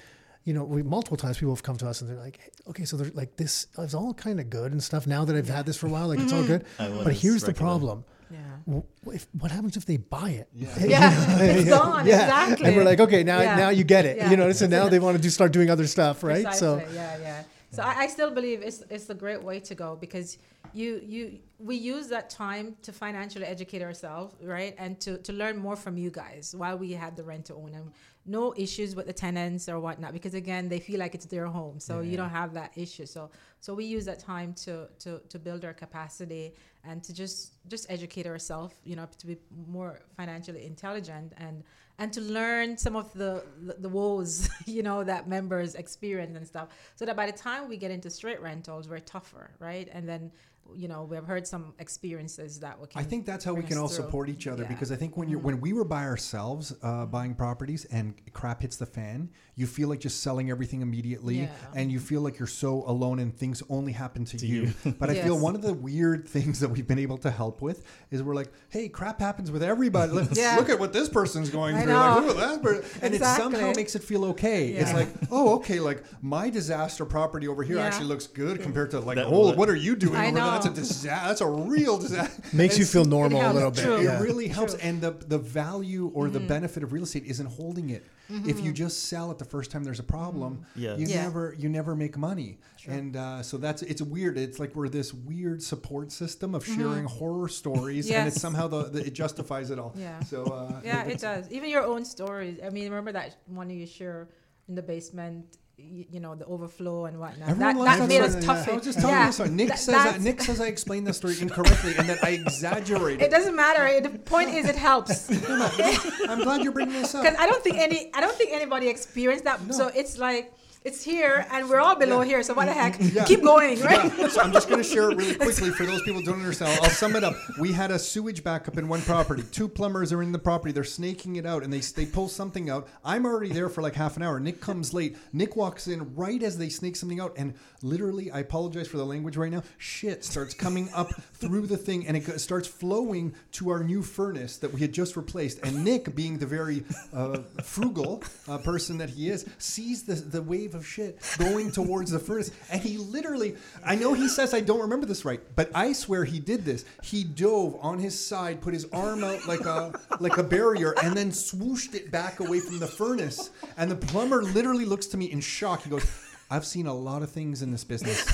[SPEAKER 3] You know, we multiple times people have come to us and they're like, hey, okay, so they're like, this is all kind of good and stuff. Now that I've had this for a while, like it's all
[SPEAKER 5] Mm-hmm.
[SPEAKER 3] good. But here's the
[SPEAKER 4] recommend-
[SPEAKER 3] problem.
[SPEAKER 5] Yeah.
[SPEAKER 3] If, what happens if they buy it?
[SPEAKER 1] Yeah.
[SPEAKER 5] Yeah, it's gone, exactly.
[SPEAKER 3] And we're like, okay, now
[SPEAKER 5] Yeah.
[SPEAKER 3] now you get it.
[SPEAKER 5] Yeah.
[SPEAKER 3] You know, so now they want to do start doing other stuff, right? So
[SPEAKER 5] Precisely, yeah, yeah. So I, I still believe it's it's a great way to go because you you we use that time to financially educate ourselves, right, and to to learn more from you guys while we had the rent to own and no issues with the tenants or whatnot because again they feel like it's their home, so you don't have that issue. So so we use that time to to to build our capacity and to just just educate ourselves, you know, to be more financially intelligent and and to learn some of the the woes you know that members experience and stuff so that by the time we get into straight rentals we're tougher right and then you know we've heard some experiences that we can
[SPEAKER 1] I think that's how we can all
[SPEAKER 5] through.
[SPEAKER 1] support each other
[SPEAKER 5] Yeah. Mm-hmm.
[SPEAKER 1] because I think when you're when we were by ourselves uh, buying properties and crap hits the fan, you feel like just selling everything immediately,
[SPEAKER 5] Yeah.
[SPEAKER 1] and you feel like you're so alone and things only happen to, you. but I feel one of the weird things that we've been able to help with is we're like, hey, crap happens with everybody. Let's
[SPEAKER 5] Yeah.
[SPEAKER 1] look at what this person's going
[SPEAKER 5] I
[SPEAKER 1] through. Like,
[SPEAKER 5] know.
[SPEAKER 1] look at that person. and it somehow makes it feel okay. It's like, oh, okay, like my disaster property over here
[SPEAKER 5] Yeah.
[SPEAKER 1] actually looks good compared to like,
[SPEAKER 4] That-
[SPEAKER 1] oh, what are you doing
[SPEAKER 5] I
[SPEAKER 1] over there? That's a disaster. That's a real disaster.
[SPEAKER 3] makes you feel normal a little bit.
[SPEAKER 5] True.
[SPEAKER 1] It
[SPEAKER 3] Yeah.
[SPEAKER 1] really helps,
[SPEAKER 5] True.
[SPEAKER 1] and the the value or the benefit of real estate isn't holding it. If you just sell it the first time there's a problem,
[SPEAKER 4] Yeah.
[SPEAKER 1] you
[SPEAKER 5] Yeah.
[SPEAKER 1] never you never make money. And uh, so that's it's weird. It's like we're this weird support system of sharing horror stories, and it's somehow the, the it justifies it all.
[SPEAKER 5] Yeah.
[SPEAKER 1] So uh,
[SPEAKER 5] yeah it does even your own stories i mean remember that one you share in the basement you, you know the overflow and whatnot
[SPEAKER 1] Everyone
[SPEAKER 5] that, that made us
[SPEAKER 1] story.
[SPEAKER 5] tough
[SPEAKER 1] I was just telling
[SPEAKER 5] yeah.
[SPEAKER 1] you story. Nick says that, Nick says I explained the story incorrectly and that I exaggerated.
[SPEAKER 5] it doesn't matter the point is it helps
[SPEAKER 1] I'm glad you're bringing this up.
[SPEAKER 5] because I don't think any I don't think anybody experienced that. So it's like it's here and we're all below here. So what the heck?
[SPEAKER 1] Yeah.
[SPEAKER 5] Keep going, right?
[SPEAKER 1] Yeah, so I'm just going to share it really quickly for those people who don't understand. I'll, I'll sum it up. We had a sewage backup in one property. Two plumbers are in the property. They're snaking it out, and they they pull something out. I'm already there for like half an hour. Nick comes late. Nick walks in right as they snake something out, and literally, I apologize for the language right now. Shit starts coming up through the thing, and it starts flowing to our new furnace that we had just replaced. And Nick, being the very uh, frugal uh, person that he is, sees the the wave of shit going towards the furnace, and he literally. I know he says I don't remember this right, but I swear he did this. He dove on his side, put his arm out like a like a barrier, and then swooshed it back away from the furnace. And the plumber literally looks to me in shock. He goes, "I've seen a lot of things in this business,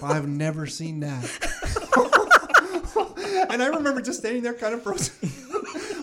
[SPEAKER 1] but I've never seen that." and I remember just standing there, kind of frozen.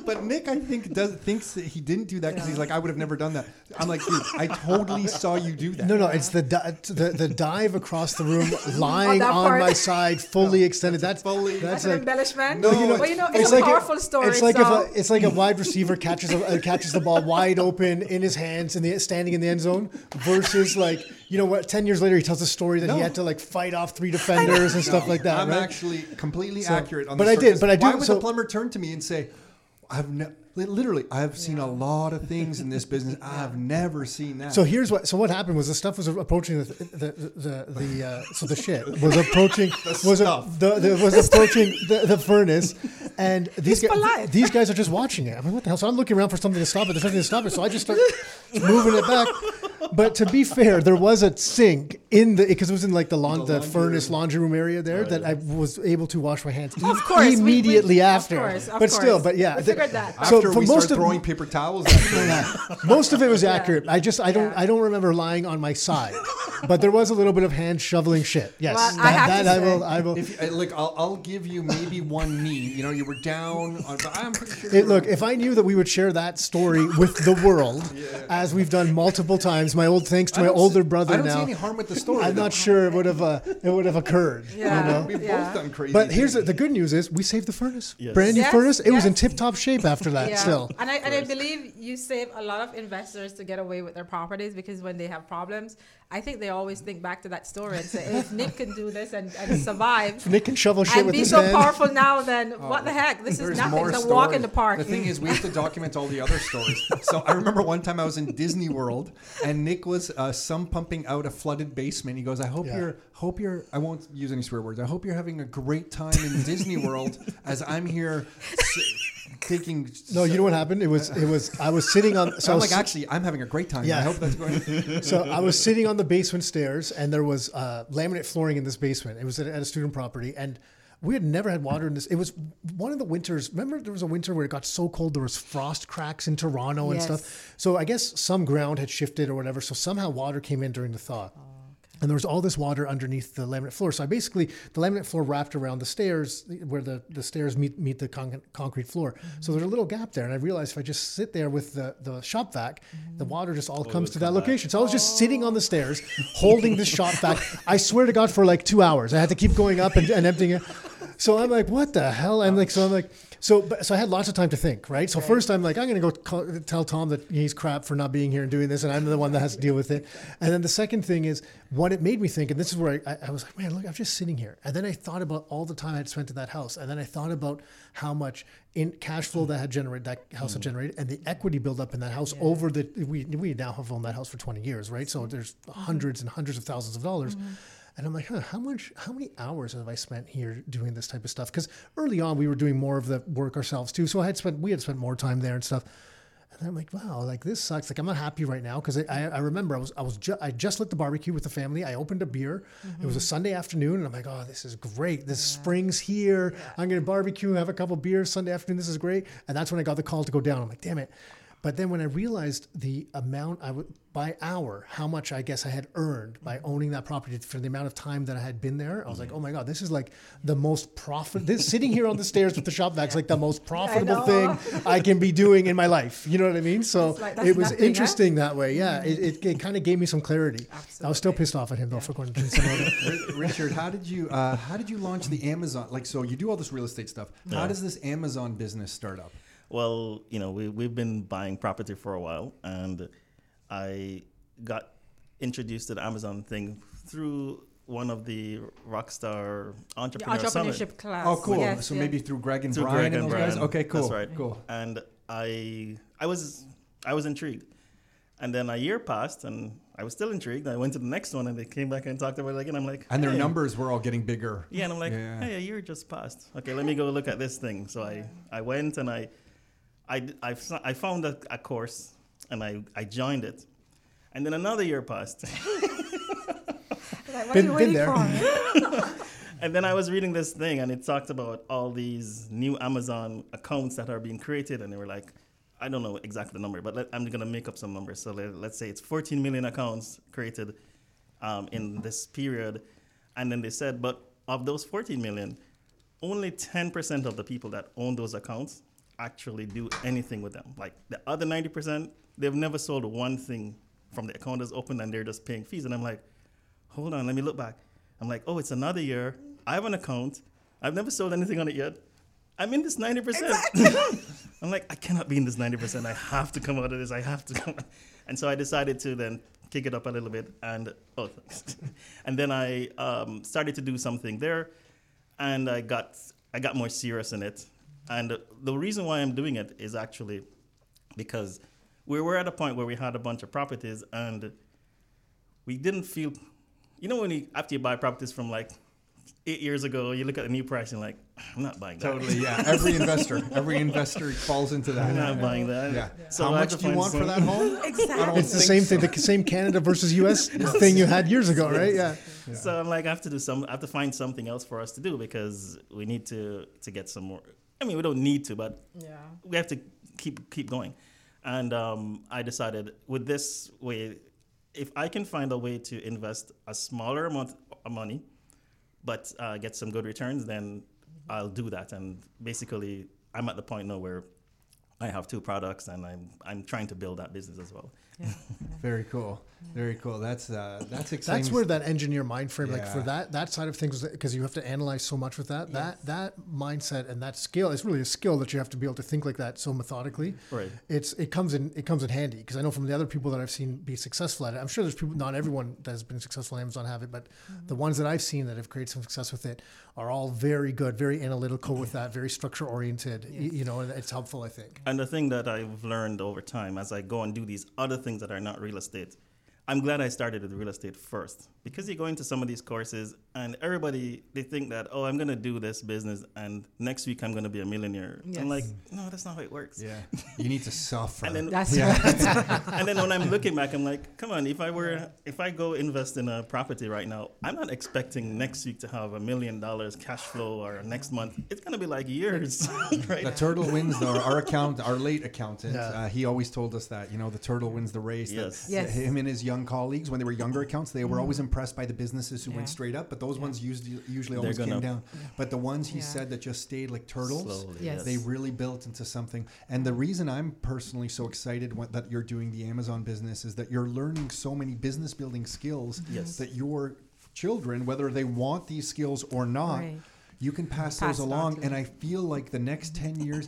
[SPEAKER 1] But Nick, I think, does thinks that he didn't do that because he's like, I would have never done that. I'm like, dude, I totally saw you do that.
[SPEAKER 3] No, no, it's the, di- the the dive across the room, lying
[SPEAKER 5] that
[SPEAKER 3] on
[SPEAKER 5] part.
[SPEAKER 3] my side, fully extended. That's
[SPEAKER 1] fully-
[SPEAKER 5] That's
[SPEAKER 3] that's
[SPEAKER 5] an
[SPEAKER 3] like
[SPEAKER 5] embellishment.
[SPEAKER 1] No, you know-
[SPEAKER 5] well, you know, it's, a powerful story.
[SPEAKER 3] It's like
[SPEAKER 5] so.
[SPEAKER 3] if a, it's like a wide receiver catches a, uh, catches the ball wide open in his hands and the standing in the end zone versus like you know what? Ten years later, he tells a story that
[SPEAKER 1] No.
[SPEAKER 3] he had to like fight off three defenders and stuff like that.
[SPEAKER 1] I'm
[SPEAKER 3] right?
[SPEAKER 1] actually completely
[SPEAKER 3] So-
[SPEAKER 1] accurate on
[SPEAKER 3] but
[SPEAKER 1] this
[SPEAKER 3] I
[SPEAKER 1] story,
[SPEAKER 3] did-
[SPEAKER 1] 'cause
[SPEAKER 3] but I do-
[SPEAKER 1] Why would
[SPEAKER 3] so-
[SPEAKER 1] the plumber turn to me and say, I've ne- literally I've seen a lot of things in this business. I've never seen that.
[SPEAKER 3] So here's what. So what happened was the stuff was approaching the the the, the uh, so the shit was approaching was a,
[SPEAKER 1] stuff.
[SPEAKER 3] the, the was approaching the, the furnace, and these guys,
[SPEAKER 5] polite.
[SPEAKER 3] these guys are just watching it. I'm like, what the hell? So I'm looking around for something to stop it. There's nothing to stop it. So I just start moving it back. But to be fair, there was a sink in the because it was in like the lawn, the,
[SPEAKER 1] laundry
[SPEAKER 3] furnace
[SPEAKER 1] room.
[SPEAKER 3] laundry room area there that I was able to wash my hands
[SPEAKER 5] Of course, we- we-
[SPEAKER 3] immediately
[SPEAKER 5] of
[SPEAKER 3] after.
[SPEAKER 5] course, of
[SPEAKER 3] but still, but yeah,
[SPEAKER 5] We figured that.
[SPEAKER 3] So
[SPEAKER 1] after
[SPEAKER 3] for
[SPEAKER 1] we
[SPEAKER 3] most
[SPEAKER 1] start
[SPEAKER 3] of
[SPEAKER 1] throwing paper towels, at
[SPEAKER 3] most of it was
[SPEAKER 5] Yeah.
[SPEAKER 3] accurate. I just I don't
[SPEAKER 5] Yeah.
[SPEAKER 3] I don't remember lying on my side, but there was a little bit of hand shoveling shit. Yes,
[SPEAKER 5] Well, I have
[SPEAKER 3] that
[SPEAKER 5] to
[SPEAKER 3] I
[SPEAKER 5] say-
[SPEAKER 3] will. I will.
[SPEAKER 1] if uh, look, I'll, I'll give you maybe one knee. You know, you were down. On, but I'm pretty sure.
[SPEAKER 3] It, look, if I knew that we would share that story with the world, as we've done multiple times, my old thanks to my
[SPEAKER 1] don't
[SPEAKER 3] older
[SPEAKER 1] see-
[SPEAKER 3] brother
[SPEAKER 1] I don't
[SPEAKER 3] now.
[SPEAKER 1] see any harm with the story.
[SPEAKER 3] I'm
[SPEAKER 1] though.
[SPEAKER 3] not sure it would have uh, it would have occurred.
[SPEAKER 5] Yeah.
[SPEAKER 3] You know?
[SPEAKER 1] We've
[SPEAKER 5] Yeah.
[SPEAKER 1] both done crazy.
[SPEAKER 3] But here's the, the good news is we saved the furnace.
[SPEAKER 4] Yes.
[SPEAKER 3] Brand new
[SPEAKER 5] Yes,
[SPEAKER 3] furnace. It was in tip top shape after that.
[SPEAKER 5] Yeah.
[SPEAKER 3] Still.
[SPEAKER 5] And I, and I believe you save a lot of investors to get away with their properties because when they have problems, I think they always think back to that story and say, if Nick can do this and, and survive
[SPEAKER 3] Nick can shovel shit
[SPEAKER 5] and
[SPEAKER 3] with
[SPEAKER 5] be
[SPEAKER 3] his
[SPEAKER 5] so
[SPEAKER 3] hand.
[SPEAKER 5] powerful now, then what the heck? This is nothing.
[SPEAKER 1] more
[SPEAKER 5] It's a walk in the park.
[SPEAKER 1] The thing is, we have to document all the other stories. So I remember one time I was in Disney World, and Nick was uh, some pumping out a flooded basement. He goes, "I hope
[SPEAKER 3] Yeah.
[SPEAKER 1] you're, hope you're. I won't use any swear words. I hope you're having a great time in Disney World as I'm here." S- Taking
[SPEAKER 3] No, you know what happened? It was it was I was sitting on. So I
[SPEAKER 1] I'm
[SPEAKER 3] was
[SPEAKER 1] like, actually, I'm having a great time.
[SPEAKER 3] Yeah.
[SPEAKER 1] I hope that's going.
[SPEAKER 3] so I was sitting on the basement stairs, and there was uh, laminate flooring in this basement. It was at, at a student property, and we had never had water in this. It was one of the winters. Remember, there was a winter where it got so cold there was frost cracks in Toronto and
[SPEAKER 5] Yes.
[SPEAKER 3] stuff. So I guess some ground had shifted or whatever. So somehow water came in during the thaw. And there was all this water underneath the laminate floor. So I basically, the laminate floor wrapped around the stairs where the, the stairs meet meet the con- concrete floor. So there's a little gap there. And I realized if I just sit there with the, the shop vac, the water just all comes to that location. So I was just oh. sitting on the stairs holding this shop vac. I swear to God, for like two hours. I had to keep going up and, and emptying it. So I'm like, what the hell? I'm like, so I'm like, so, so I had lots of time to think, right? So first I'm like, I'm going to go call, tell Tom that he's crap for not being here and doing this, and I'm the one that has to deal with it. And then the second thing is what it made me think, and this is where I, I, was like, man, look, I'm just sitting here. And then I thought about all the time I'd spent in that house, and then I thought about how much in cash flow that had generated that house had mm. generated, and the equity build up in that house over the we we now have owned that house for 20 years, right? So mm. there's hundreds and hundreds of thousands of dollars. Mm-hmm. And I'm like, huh, how much, how many hours have I spent here doing this type of stuff? Because early on we were doing more of the work ourselves too. So I had spent, we had spent more time there and stuff. And I'm like, wow, like this sucks. Like I'm not happy right now because I, I, I remember I was, I was, ju- I just lit the barbecue with the family. I opened a beer. It was a mm-hmm. Sunday afternoon, and I'm like, oh, this is great. This spring's here. I'm gonna barbecue, have a couple beers Sunday afternoon. This is great. And that's when I got the call to go down. I'm like, damn it. But then when I realized the amount I would by hour, how much I guess I had earned by owning that property for the amount of time that I had been there, I was like, oh my god, this is like the most profit. This sitting here on the stairs with the shop vacs, like the most profitable
[SPEAKER 5] know.
[SPEAKER 3] thing I can be doing in my life. You know what I mean? So
[SPEAKER 5] like,
[SPEAKER 3] it was
[SPEAKER 5] nothing, huh?
[SPEAKER 3] interesting that way. Yeah, it, it, it kind of gave me some clarity. I was still pissed off at him though for going to some of
[SPEAKER 1] Richard, how did you uh, how did you launch the Amazon? Like, so you do all this real estate stuff. How does this Amazon business start up?
[SPEAKER 4] Well, you know, we, we've been buying property for a while, and I got introduced to the Amazon thing through one of the Rockstar
[SPEAKER 5] The
[SPEAKER 4] Entrepreneur Summit.
[SPEAKER 5] class.
[SPEAKER 1] Oh, cool.
[SPEAKER 5] Yes,
[SPEAKER 1] so
[SPEAKER 5] yeah.
[SPEAKER 1] maybe through Greg and
[SPEAKER 4] Through
[SPEAKER 1] Brian
[SPEAKER 4] Greg
[SPEAKER 1] and
[SPEAKER 4] and
[SPEAKER 1] those guys. Okay, cool.
[SPEAKER 4] That's right.
[SPEAKER 1] Cool.
[SPEAKER 4] And I I was I was intrigued. And then a year passed, and I was still intrigued. I went to the next one, and they came back and talked about it again. I'm like,
[SPEAKER 1] And their
[SPEAKER 4] hey.
[SPEAKER 1] numbers were all getting bigger.
[SPEAKER 4] Yeah, and I'm like,
[SPEAKER 1] Yeah.
[SPEAKER 4] hey, a year just passed. Okay, let me go look at this thing. So I, I went and I, I, d- I, f- I found a, a course and I, I joined it. And then another year passed.
[SPEAKER 5] Like, what
[SPEAKER 3] Been-
[SPEAKER 5] are you
[SPEAKER 3] been
[SPEAKER 5] waiting
[SPEAKER 3] there.
[SPEAKER 5] for?
[SPEAKER 4] and then I was reading this thing and it talked about all these new Amazon accounts that are being created. And they were like, I don't know exactly the number, but let, I'm going to make up some numbers. So let, let's say it's 14 million accounts created um, in this period. And then they said, but of those 14 million, only 10% of the people that own those accounts actually do anything with them. Like the other 90%, they've never sold one thing from the account that's open and they're just paying fees. And I'm like, hold on, let me look back. I'm like, oh, it's another year. I have an account. I've never sold anything on it yet. I'm in this 90%. Exactly. I'm like, I cannot be in this 90%. I have to come out of this. I have to come. Out. And so I decided to then kick it up a little bit. And oh, thanks. and then I um, started to do something there. And I got, I got more serious in it. And the reason why I'm doing it is actually because we were at a point where we had a bunch of properties and we didn't feel, you know, when you after you buy properties from like eight years ago, you look at the new price and like, I'm not buying that.
[SPEAKER 1] Totally, yeah. Every investor, every investor falls into that.
[SPEAKER 4] I'm not buying that.
[SPEAKER 1] Yeah.
[SPEAKER 4] So
[SPEAKER 1] How
[SPEAKER 4] I
[SPEAKER 1] much do you
[SPEAKER 4] find
[SPEAKER 1] want for that home?
[SPEAKER 5] Exactly.
[SPEAKER 3] It's the same
[SPEAKER 1] so.
[SPEAKER 3] thing, the same Canada versus U.S. thing you had years ago, right? Yeah.
[SPEAKER 4] So I'm like, I have to do some. I have to find something else for us to do because we need to to get some more. I mean, we don't need to, but
[SPEAKER 5] Yeah.
[SPEAKER 4] we have to keep keep going. And um, I decided with this way, if I can find a way to invest a smaller amount of money, but uh, get some good returns, then I'll do that. And basically, I'm at the point now where I have two products, and I'm I'm trying to build that business as well.
[SPEAKER 5] Yeah.
[SPEAKER 1] Very cool. Very cool. That's uh, that's exciting.
[SPEAKER 3] That's where that engineer mind frame, like for that that side of things, because you have to analyze so much with that. That that mindset and that skill is really a skill that you have to be able to think like that so methodically.
[SPEAKER 4] Right.
[SPEAKER 3] It's it comes in it comes in handy because I know from the other people that I've seen be successful at it. I'm sure there's people. Not everyone that has been successful on Amazon have it, but the ones that I've seen that have created some success with it are all very good, very analytical with that, very structure oriented. You know, and it's helpful. I think.
[SPEAKER 4] And the thing that I've learned over time as I go and do these other things that are not real estate, I'm glad I started with real estate first because you go into some of these courses and everybody they think that oh I'm gonna do this business and next week I'm gonna be a millionaire.
[SPEAKER 5] Yes.
[SPEAKER 4] I'm like no that's not how it works.
[SPEAKER 1] yeah. You need to suffer.
[SPEAKER 4] And then
[SPEAKER 5] That's
[SPEAKER 1] Yeah.
[SPEAKER 5] right.
[SPEAKER 4] and then when I'm looking back, I'm like, come on, if I were, if I go invest in a property right now, I'm not expecting next week to have a million dollars cash flow or next month. It's gonna be like years, right?
[SPEAKER 1] the turtle wins though. Our account, our late accountant,
[SPEAKER 3] Yeah.
[SPEAKER 1] uh, he always told us that you know the turtle wins the race.
[SPEAKER 4] Yes.
[SPEAKER 5] Yes.
[SPEAKER 1] Him and his young colleagues, when they were younger accounts, they were always impressed by the businesses who went straight up, but those ones usually usually always came
[SPEAKER 4] gonna-
[SPEAKER 1] down. But the ones he
[SPEAKER 5] Yeah.
[SPEAKER 1] said that just stayed like turtles.
[SPEAKER 4] Slowly,
[SPEAKER 5] Yes.
[SPEAKER 1] They really built into something. And the reason I'm personally so excited what, that you're doing the Amazon business is that you're learning so many business building skills
[SPEAKER 4] Yes.
[SPEAKER 1] that your children, whether they want these skills or not,
[SPEAKER 5] Right.
[SPEAKER 1] you can pass,
[SPEAKER 5] Pass
[SPEAKER 1] those along. And. I feel like the next 10 years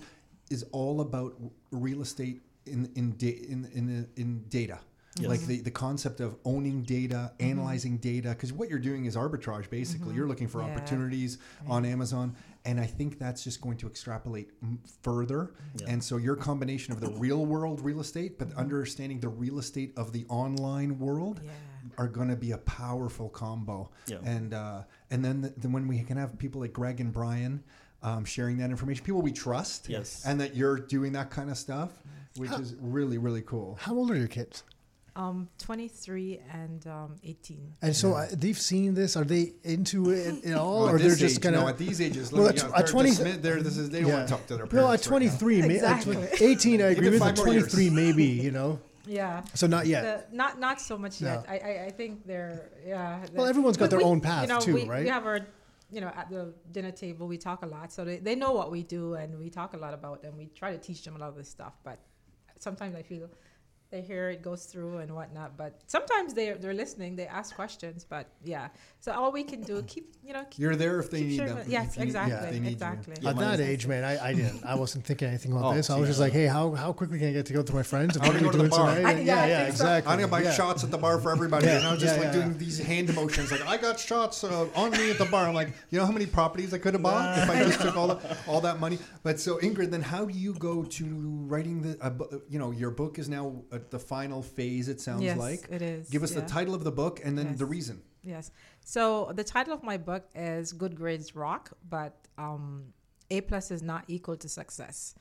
[SPEAKER 1] is all about real estate in, in, da- in, in, in data.
[SPEAKER 4] Yes.
[SPEAKER 1] Like the, the concept of owning data, analyzing data, because what you're doing is arbitrage basically. You're looking for
[SPEAKER 5] Yeah.
[SPEAKER 1] opportunities on Amazon. And I think that's just going to extrapolate m- further.
[SPEAKER 4] Yeah.
[SPEAKER 1] And so your combination of the real world real estate, but understanding the real estate of the online world
[SPEAKER 5] Yeah.
[SPEAKER 1] are going to be a powerful combo.
[SPEAKER 4] Yeah.
[SPEAKER 1] And uh, and then, the, then when we can have people like Greg and Brian um, sharing that information, people we trust,
[SPEAKER 4] Yes.
[SPEAKER 1] and that you're doing that kind of stuff, which is really really cool.
[SPEAKER 3] How old are your kids?
[SPEAKER 5] Um, 23 and um, 18.
[SPEAKER 3] And so uh, they've seen this. Are they into it at all,
[SPEAKER 1] Well,
[SPEAKER 3] or they're just kind of?
[SPEAKER 1] no, at these ages,
[SPEAKER 3] Well,
[SPEAKER 1] look,
[SPEAKER 3] at-
[SPEAKER 1] yeah,
[SPEAKER 3] at
[SPEAKER 1] they're
[SPEAKER 3] 20
[SPEAKER 1] dismi- they're, this is, they don't want to talk to their
[SPEAKER 3] No,
[SPEAKER 1] parents.
[SPEAKER 3] at
[SPEAKER 1] right now.
[SPEAKER 3] 23, may- at
[SPEAKER 5] Exactly.
[SPEAKER 3] tw- 18, I agree with.
[SPEAKER 1] five
[SPEAKER 3] At
[SPEAKER 1] more years.
[SPEAKER 3] 23, maybe, you know.
[SPEAKER 5] Yeah.
[SPEAKER 3] So not yet.
[SPEAKER 5] The, not not so much yet.
[SPEAKER 3] No.
[SPEAKER 5] I, I I think they're yeah.
[SPEAKER 3] Well, everyone's got their
[SPEAKER 5] we-
[SPEAKER 3] own path
[SPEAKER 5] you know,
[SPEAKER 3] too,
[SPEAKER 5] we,
[SPEAKER 3] right?
[SPEAKER 5] We have our you know at the dinner table we talk a lot, so they, they know what we do and we talk a lot about and we try to teach them a lot of this stuff. But sometimes I feel they hear it goes through and whatnot. But sometimes they they're listening. They ask questions. But yeah, so all we can do keep you know keep,
[SPEAKER 1] You're there if they need
[SPEAKER 5] sharing
[SPEAKER 1] them.
[SPEAKER 5] it. Yes,
[SPEAKER 1] if you
[SPEAKER 5] exactly,
[SPEAKER 1] if they need you.
[SPEAKER 5] exactly.
[SPEAKER 4] Yeah,
[SPEAKER 3] At that age, man, I, I didn't. I wasn't thinking anything about
[SPEAKER 1] Oh,
[SPEAKER 3] this. I was just like, hey, how, how quickly can I get to go with my friends? And
[SPEAKER 1] I'm
[SPEAKER 3] what are
[SPEAKER 1] gonna
[SPEAKER 3] we
[SPEAKER 1] go to the
[SPEAKER 3] doing
[SPEAKER 1] bar.
[SPEAKER 3] tonight?
[SPEAKER 5] I- yeah,
[SPEAKER 3] yeah, yeah,
[SPEAKER 5] think so.
[SPEAKER 3] exactly.
[SPEAKER 1] I'm gonna buy
[SPEAKER 3] yeah.
[SPEAKER 1] shots at the bar for everybody,
[SPEAKER 3] Yeah,
[SPEAKER 1] and I was just
[SPEAKER 3] yeah,
[SPEAKER 1] like
[SPEAKER 3] yeah,
[SPEAKER 1] doing
[SPEAKER 3] yeah.
[SPEAKER 1] these hand motions, like I got shots uh, on me at the bar. I'm like, you know how many properties I could have bought if I just took all the, all that money. But so Ingrid, then how do you go to writing the, uh, you know, your book is now at the final phase. It sounds
[SPEAKER 5] yes,
[SPEAKER 1] like.
[SPEAKER 5] it is.
[SPEAKER 1] Give us
[SPEAKER 5] yeah.
[SPEAKER 1] the title of the book and then
[SPEAKER 5] Yes.
[SPEAKER 1] the reason.
[SPEAKER 5] Yes. So the title of my book is Good Grades Rock, but um, A plus is not equal to success,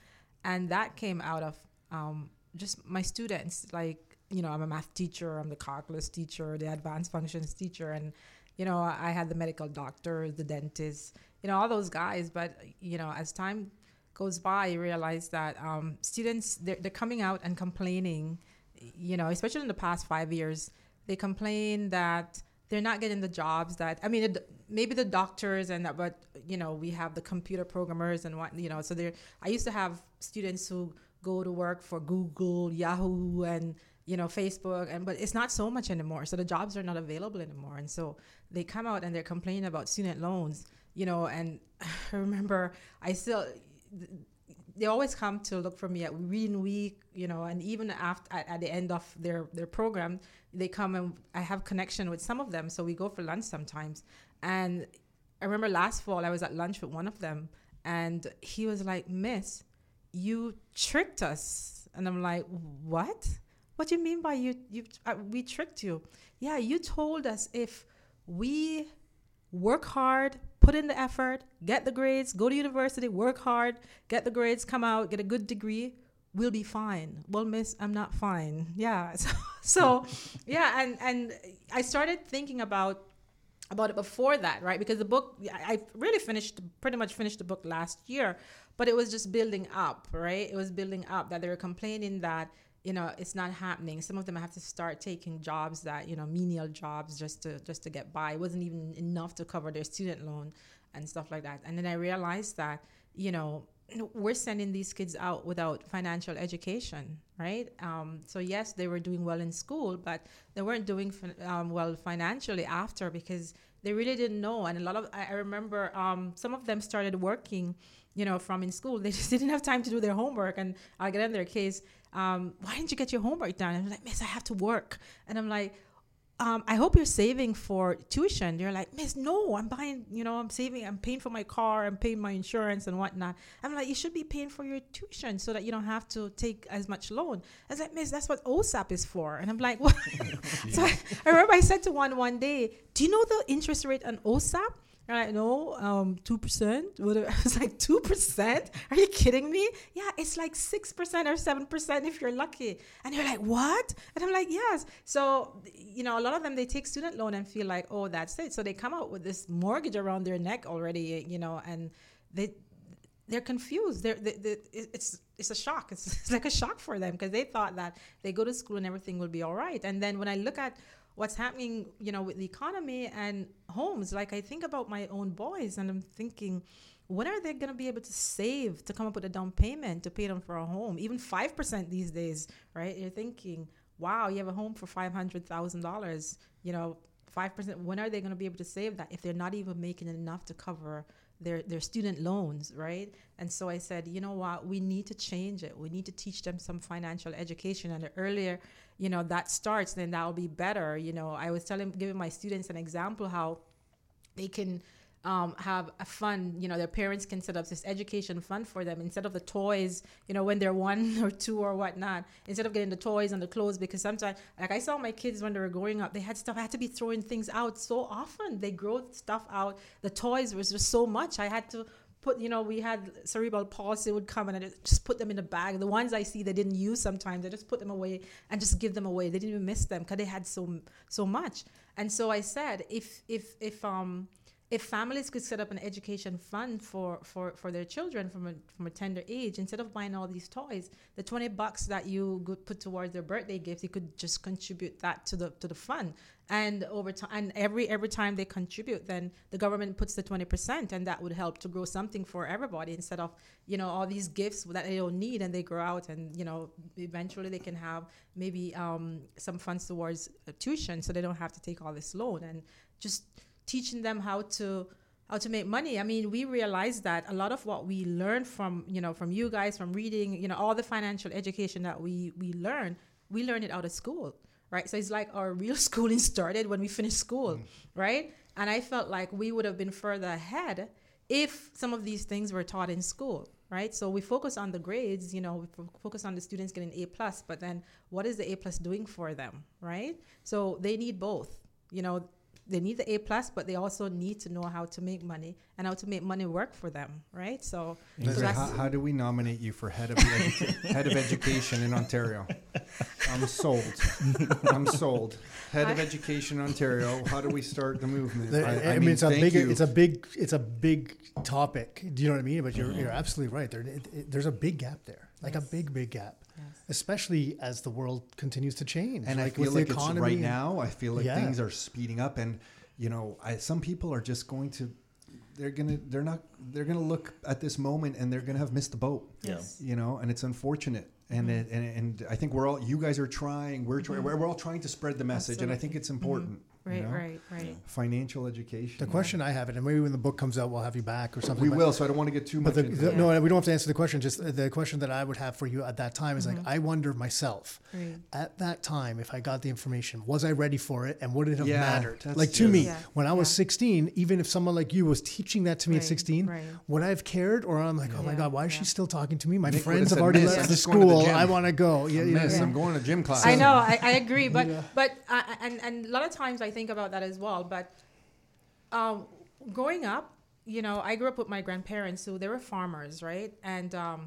[SPEAKER 5] and that came out of um, just my students. Like you know, I'm a math teacher, I'm the calculus teacher, the advanced functions teacher, and you know, I had the medical doctor, the dentist, you know, all those guys. But you know, as time goes by, you realize that um, students they're, they're coming out and complaining. You know, especially in the past five years, they complain that they're not getting the jobs that I mean, it, maybe the doctors and that, but you know, we have the computer programmers and what you know. So there, I used to have students who go to work for Google, Yahoo, and you know, Facebook, and but it's not so much anymore. So the jobs are not available anymore, and so they come out and they're complaining about student loans, you know. And I remember I still they always come to look for me at Reading Week, you know, and even after at, at the end of their their program, they come and I have connection with some of them, so we go for lunch sometimes. And I remember last fall I was at lunch with one of them, and he was like, Miss, you tricked us. And I'm like, what? What do you mean by you? You uh, we tricked you? Yeah, you told us if we work hard, put in the effort, get the grades, go to university, work hard, get the grades, come out, get a good degree, we'll be fine. Well, miss, I'm not fine. Yeah. So, so yeah, and and I started thinking about about it before that, right? Because the book, I really finished, pretty much finished the book last year, but it was just building up, right? It was building up that they were complaining that you know it's not happening. Some of them have to start taking jobs that you know menial jobs just to just to get by. It wasn't even enough to cover their student loan and stuff like that. And then i realized that you know we're sending these kids out without financial education right? Um, so yes they were doing well in school but they weren't doing um, well financially after because they really didn't know. And a lot of i, I remember um, some of them started working you know from in school. They just didn't have time to do their homework and i'll get in their case um, why didn't you get your homework done? And I'm like, Miss, I have to work. And I'm like, um, I hope you're saving for tuition. You're like, Miss, no, I'm buying, you know, I'm saving, I'm paying for my car, I'm paying my insurance and whatnot. I'm like, you should be paying for your tuition so that you don't have to take as much loan. I was like, Miss, that's what OSAP is for. And I'm like, what? so I, I remember I said to one one day, do you know the interest rate on OSAP? They're like, no, um, 2%. What I was like, 2%? Are you kidding me? Yeah, it's like 6% or 7% if you're lucky. And you're like, what? And I'm like, yes. So, you know, a lot of them, they take student loan and feel like, oh, that's it. So they come out with this mortgage around their neck already, you know, and they, they're confused. They're, they, they, it's it's a shock. It's, it's like a shock for them because they thought that they go to school and everything will be all right. And then when I look at what's happening, you know, with the economy and homes. Like I think about my own boys and I'm thinking, when are they going to be able to save to come up with a down payment to pay them for a home? Even 5% these days, right? You're thinking, wow, you have a home for $500,000, you know, 5%. When are they going to be able to save that if they're not even making enough to cover their their student loans, right? And so I said, you know what, we need to change it. We need to teach them some financial education. And the earlier, you know, that starts, then that'll be better. You know, I was telling giving my students an example how they can um, have a fund, you know, their parents can set up this education fund for them instead of the toys, you know, when they're one or two or whatnot, instead of getting the toys and the clothes. Because sometimes, like I saw my kids when they were growing up, they had stuff, I had to be throwing things out so often. They grow stuff out. The toys was just so much. I had to put, you know, we had cerebral palsy would come and I just put them in a bag. The ones I see they didn't use sometimes, I just put them away and just give them away. They didn't even miss them because they had so so much. And so I said, if if if um if families could set up an education fund for, for, for their children from a, from a tender age, instead of buying all these toys, the 20 bucks that you could put towards their birthday gifts, you could just contribute that to the, to the fund. And over time, and every, every time they contribute, then the government puts the 20% and that would help to grow something for everybody instead of, you know, all these gifts that they don't need and they grow out and, you know, eventually they can have maybe um, some funds towards tuition so they don't have to take all this loan and just, teaching them how to how to make money. I mean, we realize that a lot of what we learn from, you know, from you guys, from reading, you know, all the financial education that we we learn, we learn it out of school, right? So it's like our real schooling started when we finished school, mm. right? And I felt like we would have been further ahead if some of these things were taught in school, right? So we focus on the grades, you know, we focus on the students getting A plus, but then what is the A plus doing for them, right? So they need both. You know, they need the A plus, but they also need to know how to make money and how to make money work for them, right? So,
[SPEAKER 1] so how, how, do we nominate you for head of edu- head of education in Ontario? I'm sold. I'm sold. Head of education in Ontario. How do we start the movement?
[SPEAKER 3] I, I, I, mean, mean, it's a big, you. it's a big, it's a big topic. Do you know what I mean? But you're, mm-hmm. you're absolutely right. There, it, it, there's a big gap there, like yes. a big, big gap especially as the world continues to change.
[SPEAKER 1] And like I feel like it's right now. I feel like yeah. things are speeding up, and you know, I, some people are just going to. They're gonna. They're not. They're gonna look at this moment, and they're gonna have missed the boat.
[SPEAKER 4] Yes.
[SPEAKER 1] You know, and it's unfortunate. And, mm-hmm. it, and and I think we're all. You guys are trying. We're trying. Mm-hmm. We're, we're all trying to spread the message, Absolutely. and I think it's important.
[SPEAKER 5] Mm-hmm. Right,
[SPEAKER 1] know?
[SPEAKER 5] right, right.
[SPEAKER 1] Financial education.
[SPEAKER 3] The question I have, it, and maybe when the book comes out, we'll have you back or something.
[SPEAKER 1] we will. So I don't want to get too much
[SPEAKER 3] But the,
[SPEAKER 1] into
[SPEAKER 3] the,
[SPEAKER 1] it.
[SPEAKER 3] no, we don't have to answer the question. Just uh, the question that I would have for you at that time is like, I wonder myself
[SPEAKER 5] Right.
[SPEAKER 3] at that time if I got the information, was I ready for it, and would it have
[SPEAKER 1] Yeah,
[SPEAKER 3] mattered?
[SPEAKER 1] that's
[SPEAKER 3] Like to
[SPEAKER 1] true.
[SPEAKER 3] me,
[SPEAKER 5] Yeah,
[SPEAKER 3] when I was
[SPEAKER 5] yeah.
[SPEAKER 3] 16, even if someone like you was teaching that to me at 16,
[SPEAKER 5] right.
[SPEAKER 3] would I have cared? Or I'm like, oh my God, why is
[SPEAKER 5] yeah.
[SPEAKER 3] she still talking to me? My
[SPEAKER 1] Nick
[SPEAKER 3] friends
[SPEAKER 1] would've
[SPEAKER 3] already left the
[SPEAKER 1] just the
[SPEAKER 3] school. I want to go. Yeah, yeah,
[SPEAKER 1] Miss. I'm going to gym class.
[SPEAKER 5] I know, I, I agree, but but uh, and and a lot of times I think about that as well. But um, growing up, you know, I grew up with my grandparents who they were farmers, right? And um,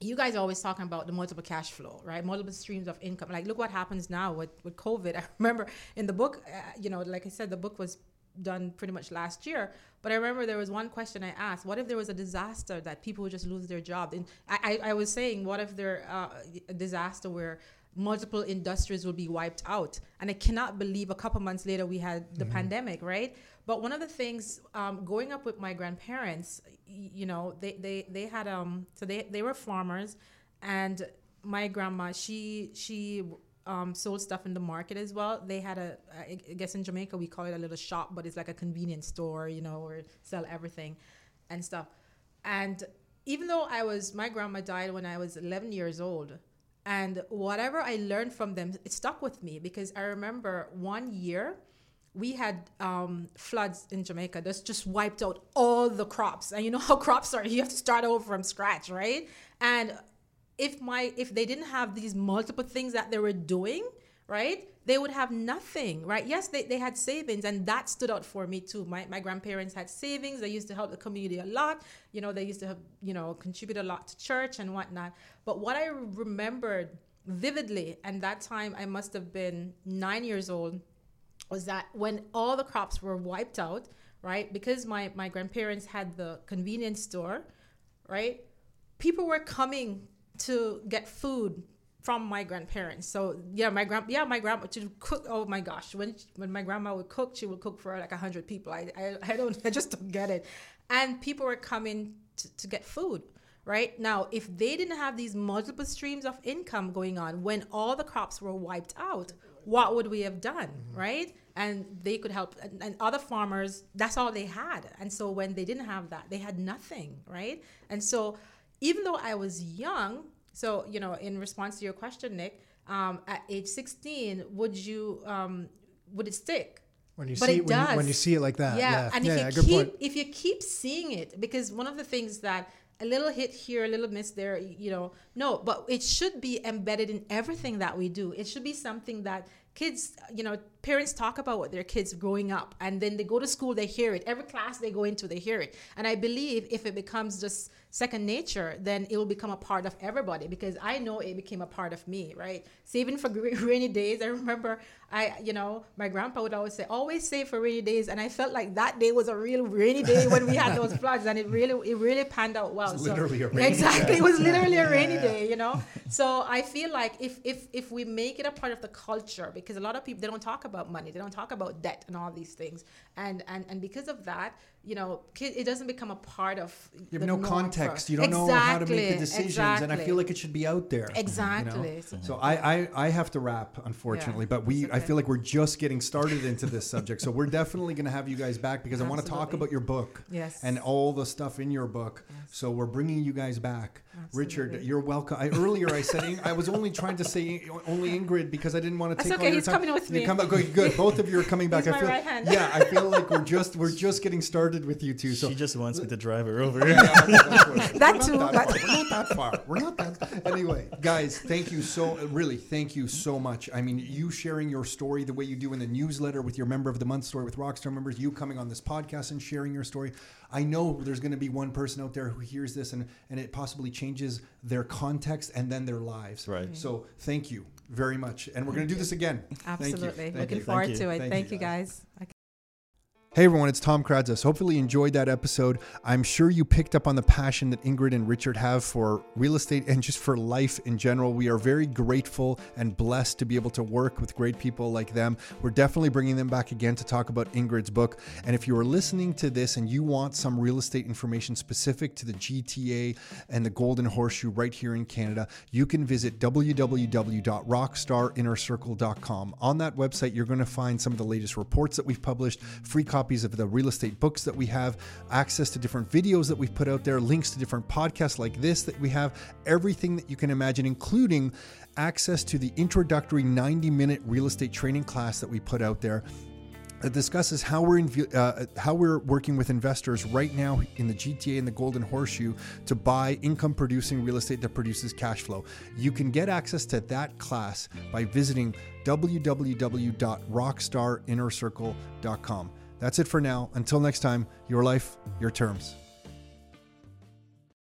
[SPEAKER 5] you guys are always talking about the multiple cash flow, right? Multiple streams of income. Like, look what happens now with with COVID. I remember in the book, uh, you know, like I said, the book was done pretty much last year. But I remember there was one question I asked: What if there was a disaster that people would just lose their job? And I, I, I was saying, what if there uh, a disaster where multiple industries will be wiped out? And I cannot believe a couple months later we had the pandemic, right? But one of the things, um, growing up with my grandparents, you know, they they they had um, so they they were farmers, and my grandma she she um, sold stuff in the market as well. They had a, I guess in Jamaica we call it a little shop, but it's like a convenience store, you know, where it sell everything and stuff. And even though I was, my grandma died when I was 11 years old, and whatever I learned from them, it stuck with me because I remember one year we had um, floods in Jamaica. That's just wiped out all the crops, and you know how crops are. You have to start over from scratch, right? And if my if they didn't have these multiple things that they were doing right they would have nothing right? Yes they, they had savings and that stood out for me too. My, my grandparents had savings. They used to help the community a lot. You know they used to have you know contribute a lot to church and whatnot. But what i remembered vividly and that time i must have been nine years old was that when all the crops were wiped out right because my, my grandparents had the convenience store right people were coming to get food from my grandparents. So yeah, my grand yeah my grandma to cook. Oh my gosh, when when my grandma would cook, she would cook for like a hundred people. I, I I don't I just don't get it. And people were coming to, to get food. Right now, if they didn't have these multiple streams of income going on when all the crops were wiped out, what would we have done? Mm-hmm. Right? And they could help, and, and other farmers, that's all they had. And so when they didn't have that, they had nothing. Right? And so even though I was young, so you know, in response to your question, Nick, um, at age 16, would you um, would it stick?
[SPEAKER 3] When you
[SPEAKER 5] But
[SPEAKER 3] see
[SPEAKER 5] it
[SPEAKER 3] when you, when you see it like that,
[SPEAKER 5] yeah,
[SPEAKER 3] yeah,
[SPEAKER 5] and
[SPEAKER 3] yeah,
[SPEAKER 5] if
[SPEAKER 3] yeah,
[SPEAKER 5] you
[SPEAKER 3] good
[SPEAKER 5] keep if you keep seeing it, because one of the things that a little hit here, a little miss there, you know, no, but it should be embedded in everything that we do. It should be something that kids, you know, parents talk about what their kids growing up, and then they go to school, they hear it. Every class they go into, they hear it. And I believe if it becomes just second nature, then it will become a part of everybody because I know it became a part of me, right? Saving for rainy days. I remember I, you know, my grandpa would always say, always save for rainy days. And I felt like that day was a real rainy day when we had those floods and it really, it really panned out well. So-
[SPEAKER 1] literally a rainy
[SPEAKER 5] exactly. It was literally a rainy day, you know? So I feel like if, if, if we make it a part of the culture, because a lot of people, they don't talk about money, they don't talk about debt and all these things. And, and, and because of that, you know, kid, it doesn't become a part of
[SPEAKER 1] You have no context. You don't know how to make the
[SPEAKER 5] Exactly,
[SPEAKER 1] decisions, and I feel like it should be out there. you know?
[SPEAKER 5] Exactly.
[SPEAKER 1] So I, I I have to wrap, unfortunately,
[SPEAKER 5] Yeah,
[SPEAKER 1] but we
[SPEAKER 5] it's
[SPEAKER 1] I feel like we're just getting started into this subject. So we're definitely going to have you guys back because I want to talk about your book
[SPEAKER 5] Yes.
[SPEAKER 1] and all the stuff in your book. So we're bringing you guys back. Richard, you're welcome. I, earlier I said I was only trying to say only Ingrid because I didn't want to
[SPEAKER 5] That's
[SPEAKER 1] take
[SPEAKER 5] okay,
[SPEAKER 1] all your
[SPEAKER 5] he's
[SPEAKER 1] time.
[SPEAKER 5] coming with
[SPEAKER 1] You
[SPEAKER 5] me.
[SPEAKER 1] come back. Good, good. Both of you are coming back.
[SPEAKER 5] He's
[SPEAKER 1] I
[SPEAKER 5] my
[SPEAKER 1] feel,
[SPEAKER 5] right hand.
[SPEAKER 1] Yeah, I feel like we're just we're just getting started with you two. So
[SPEAKER 4] she just wants me to drive her over.
[SPEAKER 5] That too,
[SPEAKER 1] not
[SPEAKER 5] that-
[SPEAKER 1] that, far. We're not that far. We're not that. Anyway, guys, thank you so really, thank you so much. I mean, you sharing your story the way you do in the newsletter with your member of the month story with Rockstar members, you coming on this podcast and sharing your story. I know there's going to be one person out there who hears this and and it possibly changes their context and then their lives.
[SPEAKER 4] Right. Mm-hmm.
[SPEAKER 1] So thank you very much, and we're going to do this again. Thank you.
[SPEAKER 5] Absolutely.
[SPEAKER 1] Thank
[SPEAKER 5] Looking
[SPEAKER 1] you.
[SPEAKER 5] forward
[SPEAKER 4] Thank
[SPEAKER 5] to it.
[SPEAKER 1] Thank
[SPEAKER 5] Thank,
[SPEAKER 1] you,
[SPEAKER 5] you guys. Okay.
[SPEAKER 1] Hey everyone, it's Tom Karadza. Hopefully you enjoyed that episode. I'm sure you picked up on the passion that Ingrid and Richard have for real estate and just for life in general. We are very grateful and blessed to be able to work with great people like them. We're definitely bringing them back again to talk about Ingrid's book. And if you are listening to this and you want some real estate information specific to the GTA and the Golden Horseshoe right here in Canada, you can visit www.rockstarinnercircle.com. On that website, you're going to find some of the latest reports that we've published, free copies copies of the real estate books that we have, access to different videos that we've put out there, links to different podcasts like this that we have, everything that you can imagine, including access to the introductory 90 minute real estate training class that we put out there that discusses how we're in, uh, how we're working with investors right now in the GTA and the Golden Horseshoe to buy income producing real estate that produces cash flow. You can get access to that class by visiting www.rockstarinnercircle.com. That's it for now. Until next time, your life, your terms.